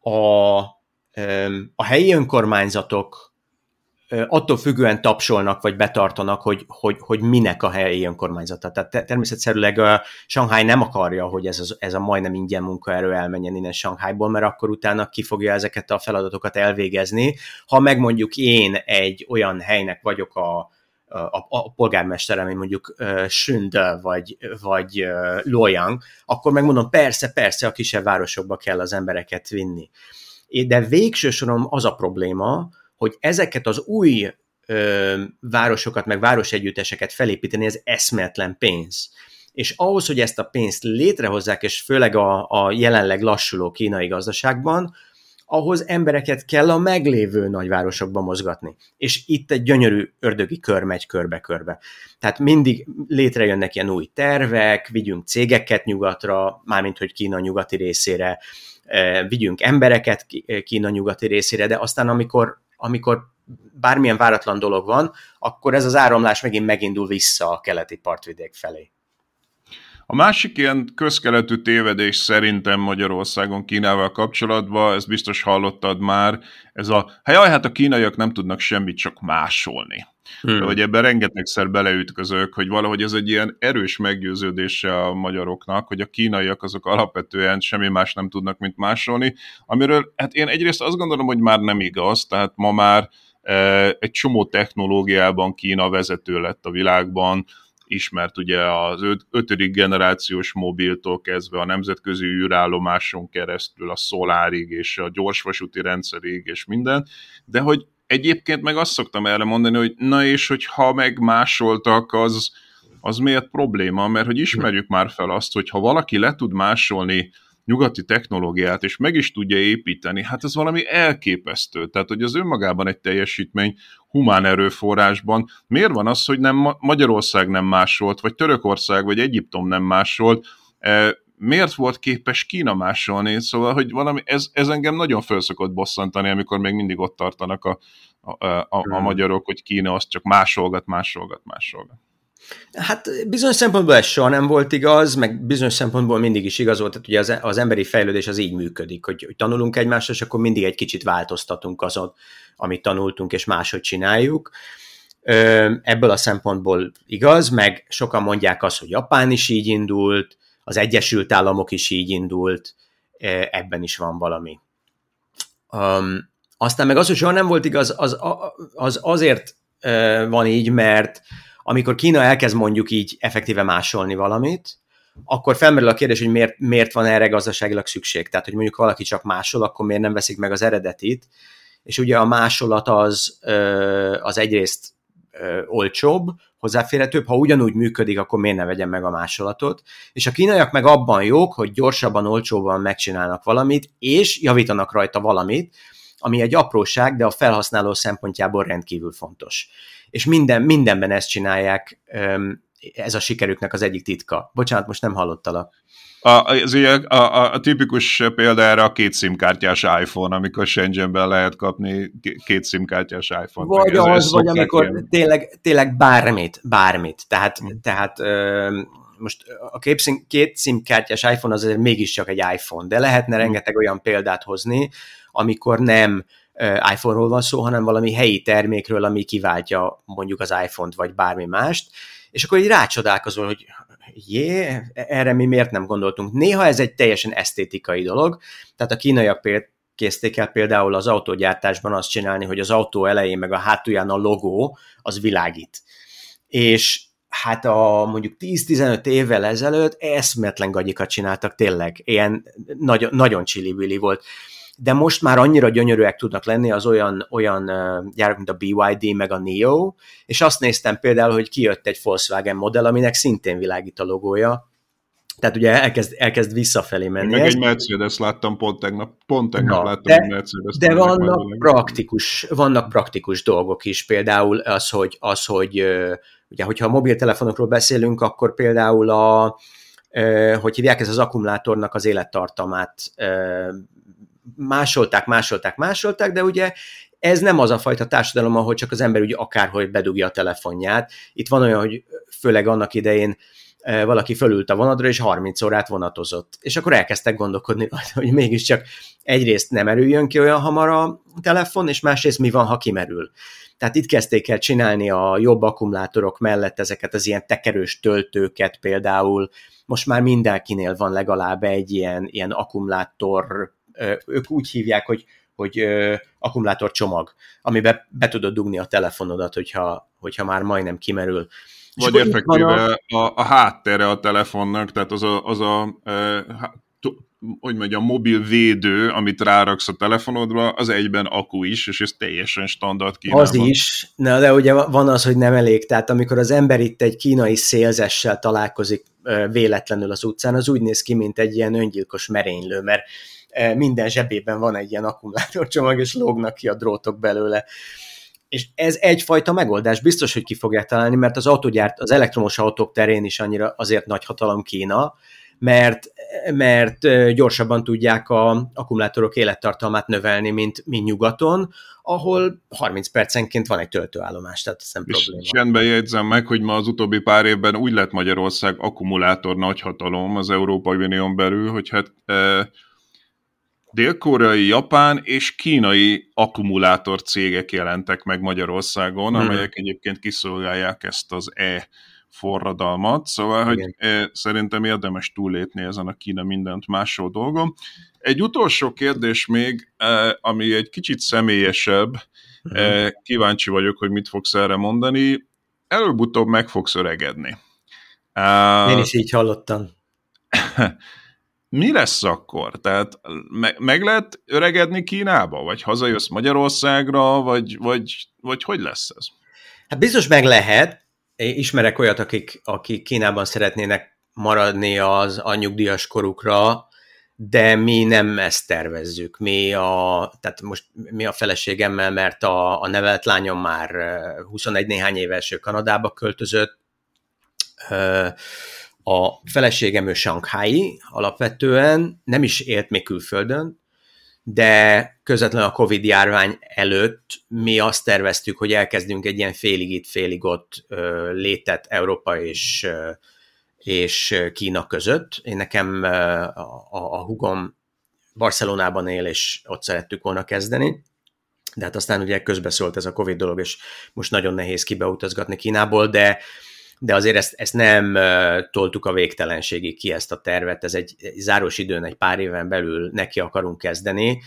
A, a helyi önkormányzatok attól függően tapsolnak, vagy betartanak, hogy, hogy, hogy minek a helyi önkormányzata. Tehát természetszerűleg a Shanghai nem akarja, hogy ez, a, ez a majdnem ingyen munkaerő elmenjen innen Shanghaiból, mert akkor utána ki fogja ezeket a feladatokat elvégezni. Ha megmondjuk én egy olyan helynek vagyok a, a, a polgármestere, mint mondjuk uh, Sünd vagy, vagy uh, Loyang, akkor megmondom, persze, persze, a kisebb városokba kell az embereket vinni. De végső soron az a probléma, hogy ezeket az új ö, városokat, meg városegyütteseket felépíteni, ez eszméletlen pénz. És ahhoz, hogy ezt a pénzt létrehozzák, és főleg a, a jelenleg lassuló kínai gazdaságban, ahhoz embereket kell a meglévő nagyvárosokba mozgatni. És itt egy gyönyörű ördögi kör megy körbe-körbe. Tehát mindig létrejönnek ilyen új tervek, vigyünk cégeket nyugatra, mármint hogy Kína nyugati részére, vigyünk embereket Kína nyugati részére, de aztán amikor amikor bármilyen váratlan dolog van, akkor ez az áramlás megint megindul vissza a keleti partvidék felé. A másik ilyen közkeletű tévedés szerintem Magyarországon Kínával kapcsolatban, ezt biztos hallottad már, ez a, hát jaj, hát a kínaiak nem tudnak semmit csak másolni. Hmm. Hogy ebben rengetegszer beleütközök, hogy valahogy ez egy ilyen erős meggyőződése a magyaroknak, hogy a kínaiak azok alapvetően semmi más nem tudnak, mint másolni, amiről hát én egyrészt azt gondolom, hogy már nem igaz, tehát ma már e, egy csomó technológiában Kína vezető lett a világban, ismert ugye az ötödik generációs mobiltól kezdve a nemzetközi űrállomáson keresztül a szolárig és a gyorsvasúti rendszerig és minden, de hogy egyébként meg azt szoktam erre mondani, hogy na és hogyha meg másoltak, az, az miért probléma? Mert hogy ismerjük már fel azt, hogy ha valaki le tud másolni nyugati technológiát, és meg is tudja építeni, hát ez valami elképesztő. Tehát, hogy az önmagában egy teljesítmény humán erőforrásban. Miért van az, hogy nem Magyarország nem másolt, vagy Törökország, vagy Egyiptom nem másolt, e, miért volt képes Kína másolni? Szóval, hogy valami, ez, ez engem nagyon föl szokott bosszantani, amikor még mindig ott tartanak a, a, a, a hmm. magyarok, hogy Kína azt csak másolgat, másolgat, másolgat. Hát bizonyos szempontból ez soha nem volt igaz, meg bizonyos szempontból mindig is igaz volt, tehát ugye az, az emberi fejlődés az így működik, hogy, hogy tanulunk egymásra, és akkor mindig egy kicsit változtatunk azon, amit tanultunk, és máshogy csináljuk. Ebből a szempontból igaz, meg sokan mondják azt, hogy Japán is így indult, az Egyesült Államok is így indult, ebben is van valami. Aztán meg az, hogy soha nem volt igaz, az, az azért van így, mert amikor Kína elkezd mondjuk így effektíve másolni valamit, akkor felmerül a kérdés, hogy miért, miért van erre gazdaságilag szükség. Tehát, hogy mondjuk valaki csak másol, akkor miért nem veszik meg az eredetit. És ugye a másolat az, az egyrészt olcsóbb, hozzáférhetőbb, ha ugyanúgy működik, akkor miért ne vegyem meg a másolatot. És a kínaiak meg abban jók, hogy gyorsabban, olcsóbban megcsinálnak valamit, és javítanak rajta valamit, ami egy apróság, de a felhasználó szempontjából rendkívül fontos és minden, mindenben ezt csinálják, ez a sikerüknek az egyik titka. Bocsánat, most nem hallottalak. A, ez ugye a, a, a tipikus példa erre a két szimkártyás iPhone, amikor Shenzhenben lehet kapni két szimkártyás iPhone. Vagy az, az vagy amikor tényleg, tényleg bármit, bármit. Tehát, hmm. tehát ö, most a két, szim, két szimkártyás iPhone az azért mégiscsak egy iPhone, de lehetne hmm. rengeteg olyan példát hozni, amikor nem iPhone-ról van szó, hanem valami helyi termékről, ami kiváltja mondjuk az iPhone-t, vagy bármi mást, és akkor így rácsodálkozol, hogy jé, erre mi miért nem gondoltunk. Néha ez egy teljesen esztétikai dolog, tehát a kínaiak például készték el például az autógyártásban azt csinálni, hogy az autó elején meg a hátulján a logó az világít. És hát a mondjuk 10-15 évvel ezelőtt eszmetlen gagyikat csináltak tényleg, ilyen nagyon, nagyon csili volt de most már annyira gyönyörűek tudnak lenni az olyan, olyan gyárak, mint a BYD, meg a NIO, és azt néztem például, hogy kijött egy Volkswagen modell, aminek szintén világít a logója, tehát ugye elkezd, elkezd visszafelé menni. Meg ez. egy Mercedes láttam pont tegnap, pont tegnap Na, láttam de, egy Mercedes. De vannak praktikus, vannak praktikus dolgok is, például az, hogy, az, hogy ugye, hogyha a mobiltelefonokról beszélünk, akkor például a, hogy hívják ez az akkumulátornak az élettartamát másolták, másolták, másolták, de ugye ez nem az a fajta társadalom, ahol csak az ember ugye akárhogy bedugja a telefonját. Itt van olyan, hogy főleg annak idején valaki fölült a vonatra, és 30 órát vonatozott. És akkor elkezdtek gondolkodni, hogy mégiscsak egyrészt nem erüljön ki olyan hamar a telefon, és másrészt mi van, ha kimerül. Tehát itt kezdték el csinálni a jobb akkumulátorok mellett ezeket az ilyen tekerős töltőket például. Most már mindenkinél van legalább egy ilyen, ilyen akkumulátor, ők úgy hívják, hogy hogy akkumulátor csomag, amiben be tudod dugni a telefonodat, hogyha, hogyha már majdnem kimerül. Vagy effektíve a... A, a háttere a telefonnak, tehát az a, az a hogy megy a mobil védő, amit ráraksz a telefonodra, az egyben akku is, és ez teljesen standard Kínában. Az is, na de ugye van az, hogy nem elég, tehát amikor az ember itt egy kínai szélzessel találkozik véletlenül az utcán, az úgy néz ki, mint egy ilyen öngyilkos merénylő, mert minden zsebében van egy ilyen akkumulátorcsomag, és lógnak ki a drótok belőle és ez egyfajta megoldás, biztos, hogy ki fogják találni, mert az autógyárt, az elektromos autók terén is annyira azért nagy hatalom Kína, mert, mert gyorsabban tudják a akkumulátorok élettartalmát növelni, mint, mint nyugaton, ahol 30 percenként van egy töltőállomás, tehát ez nem és probléma. Csendben jegyzem meg, hogy ma az utóbbi pár évben úgy lett Magyarország akkumulátor nagyhatalom az Európai Unión belül, hogy hát e, dél-koreai, japán és kínai akkumulátor cégek jelentek meg Magyarországon, hmm. amelyek egyébként kiszolgálják ezt az E forradalmat, szóval, hogy e, szerintem érdemes túlépni ezen a Kína mindent másról dolgom. Egy utolsó kérdés még, e, ami egy kicsit személyesebb, e, kíváncsi vagyok, hogy mit fogsz erre mondani, előbb-utóbb meg fogsz öregedni. Én is így hallottam. mi lesz akkor? Tehát me- meg lehet öregedni Kínába? Vagy hazajössz Magyarországra? Vagy, vagy, vagy hogy lesz ez? Hát biztos meg lehet. Ismerek olyat, akik, akik Kínában szeretnének maradni az a nyugdíjas korukra, de mi nem ezt tervezzük. Mi a, tehát most mi a feleségemmel, mert a, a nevelt lányom már 21 néhány éves, ő Kanadába költözött, a feleségem ő Sankhái alapvetően, nem is élt még külföldön, de közvetlenül a Covid járvány előtt mi azt terveztük, hogy elkezdünk egy ilyen félig itt, félig ott létet Európa és, és Kína között. Én nekem a, a hugom Barcelonában él, és ott szerettük volna kezdeni, de hát aztán ugye közbeszólt ez a Covid dolog, és most nagyon nehéz kibeutazgatni Kínából, de de azért ezt, ezt nem toltuk a végtelenségig ki ezt a tervet, ez egy, egy záros időn, egy pár éven belül neki akarunk kezdeni,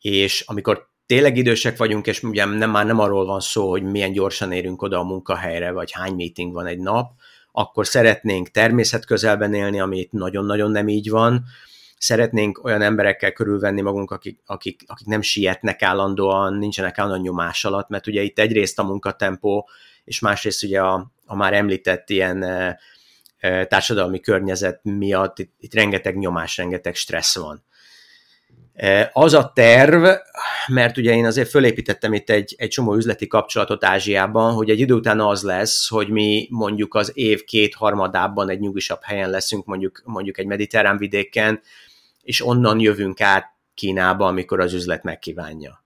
és amikor tényleg idősek vagyunk, és ugye nem, már nem arról van szó, hogy milyen gyorsan érünk oda a munkahelyre, vagy hány meeting van egy nap, akkor szeretnénk természet közelben élni, ami itt nagyon-nagyon nem így van, szeretnénk olyan emberekkel körülvenni magunk, akik, akik, akik nem sietnek állandóan, nincsenek állandóan nyomás alatt, mert ugye itt egyrészt a munkatempó, és másrészt ugye a, a már említett ilyen társadalmi környezet miatt itt, itt rengeteg nyomás, rengeteg stressz van. Az a terv, mert ugye én azért fölépítettem itt egy, egy csomó üzleti kapcsolatot Ázsiában, hogy egy idő után az lesz, hogy mi mondjuk az év két harmadában egy nyugisabb helyen leszünk, mondjuk, mondjuk egy mediterrán vidéken, és onnan jövünk át Kínába, amikor az üzlet megkívánja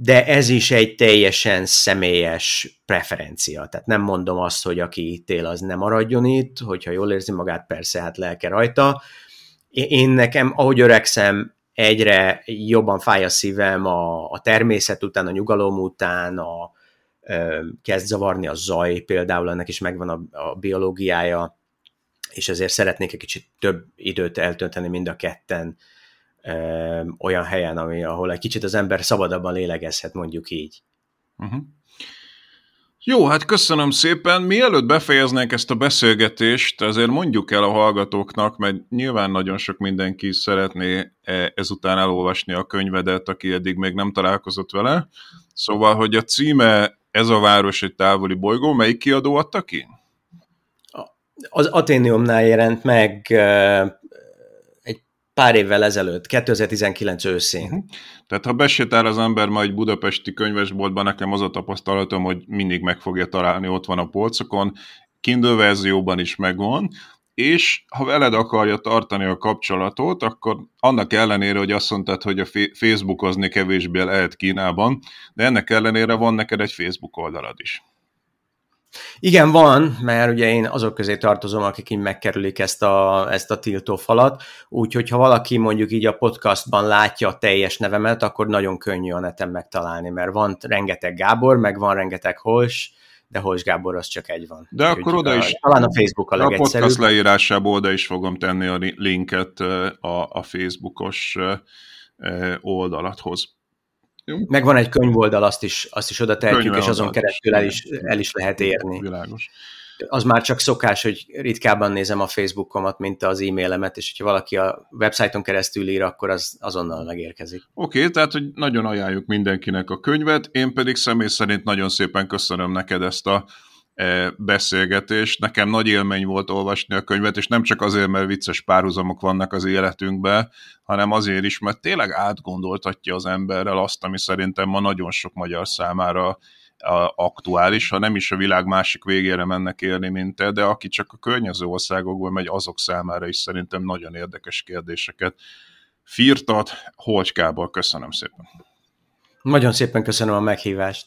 de ez is egy teljesen személyes preferencia. Tehát nem mondom azt, hogy aki itt él, az nem maradjon itt, hogyha jól érzi magát, persze, hát lelke rajta. Én nekem, ahogy öregszem, egyre jobban fáj a szívem a, a természet után, a nyugalom után, a, ö, kezd zavarni a zaj, például ennek is megvan a, a biológiája, és ezért szeretnék egy kicsit több időt eltölteni mind a ketten olyan helyen, ami, ahol egy kicsit az ember szabadabban lélegezhet, mondjuk így. Uh-huh. Jó, hát köszönöm szépen. Mielőtt befejeznénk ezt a beszélgetést, azért mondjuk el a hallgatóknak, mert nyilván nagyon sok mindenki szeretné e, ezután elolvasni a könyvedet, aki eddig még nem találkozott vele. Szóval, hogy a címe Ez a város egy távoli bolygó, melyik kiadó adta ki? Az Aténiumnál jelent meg pár évvel ezelőtt, 2019 őszén. Uh-huh. Tehát ha besétál az ember majd budapesti könyvesboltban, nekem az a tapasztalatom, hogy mindig meg fogja találni, ott van a polcokon, Kindle verzióban is megvan, és ha veled akarja tartani a kapcsolatot, akkor annak ellenére, hogy azt mondtad, hogy a Facebookozni kevésbé lehet Kínában, de ennek ellenére van neked egy Facebook oldalad is. Igen, van, mert ugye én azok közé tartozom, akik így megkerülik ezt a, ezt a tiltó falat, úgyhogy ha valaki mondjuk így a podcastban látja a teljes nevemet, akkor nagyon könnyű a neten megtalálni, mert van rengeteg Gábor, meg van rengeteg Hos, de Hos Gábor az csak egy van. De Úgy, akkor oda is, a, talán a Facebook a legegyszerűbb. A podcast leírásából oda is fogom tenni a linket a, a Facebookos oldalathoz. Meg van egy könyvoldal, azt is, azt is oda tehetjük, és azon keresztül el is, el is lehet érni. Világos. Az már csak szokás, hogy ritkábban nézem a Facebookomat, mint az e-mailemet, és hogyha valaki a websájton keresztül ír, akkor az azonnal megérkezik. Oké, okay, tehát hogy nagyon ajánljuk mindenkinek a könyvet, én pedig személy szerint nagyon szépen köszönöm neked ezt a beszélgetés. Nekem nagy élmény volt olvasni a könyvet, és nem csak azért, mert vicces párhuzamok vannak az életünkben, hanem azért is, mert tényleg átgondoltatja az emberrel azt, ami szerintem ma nagyon sok magyar számára aktuális, ha nem is a világ másik végére mennek élni, mint te, de aki csak a környező országokból megy, azok számára is szerintem nagyon érdekes kérdéseket firtat. Holcskából köszönöm szépen. Nagyon szépen köszönöm a meghívást.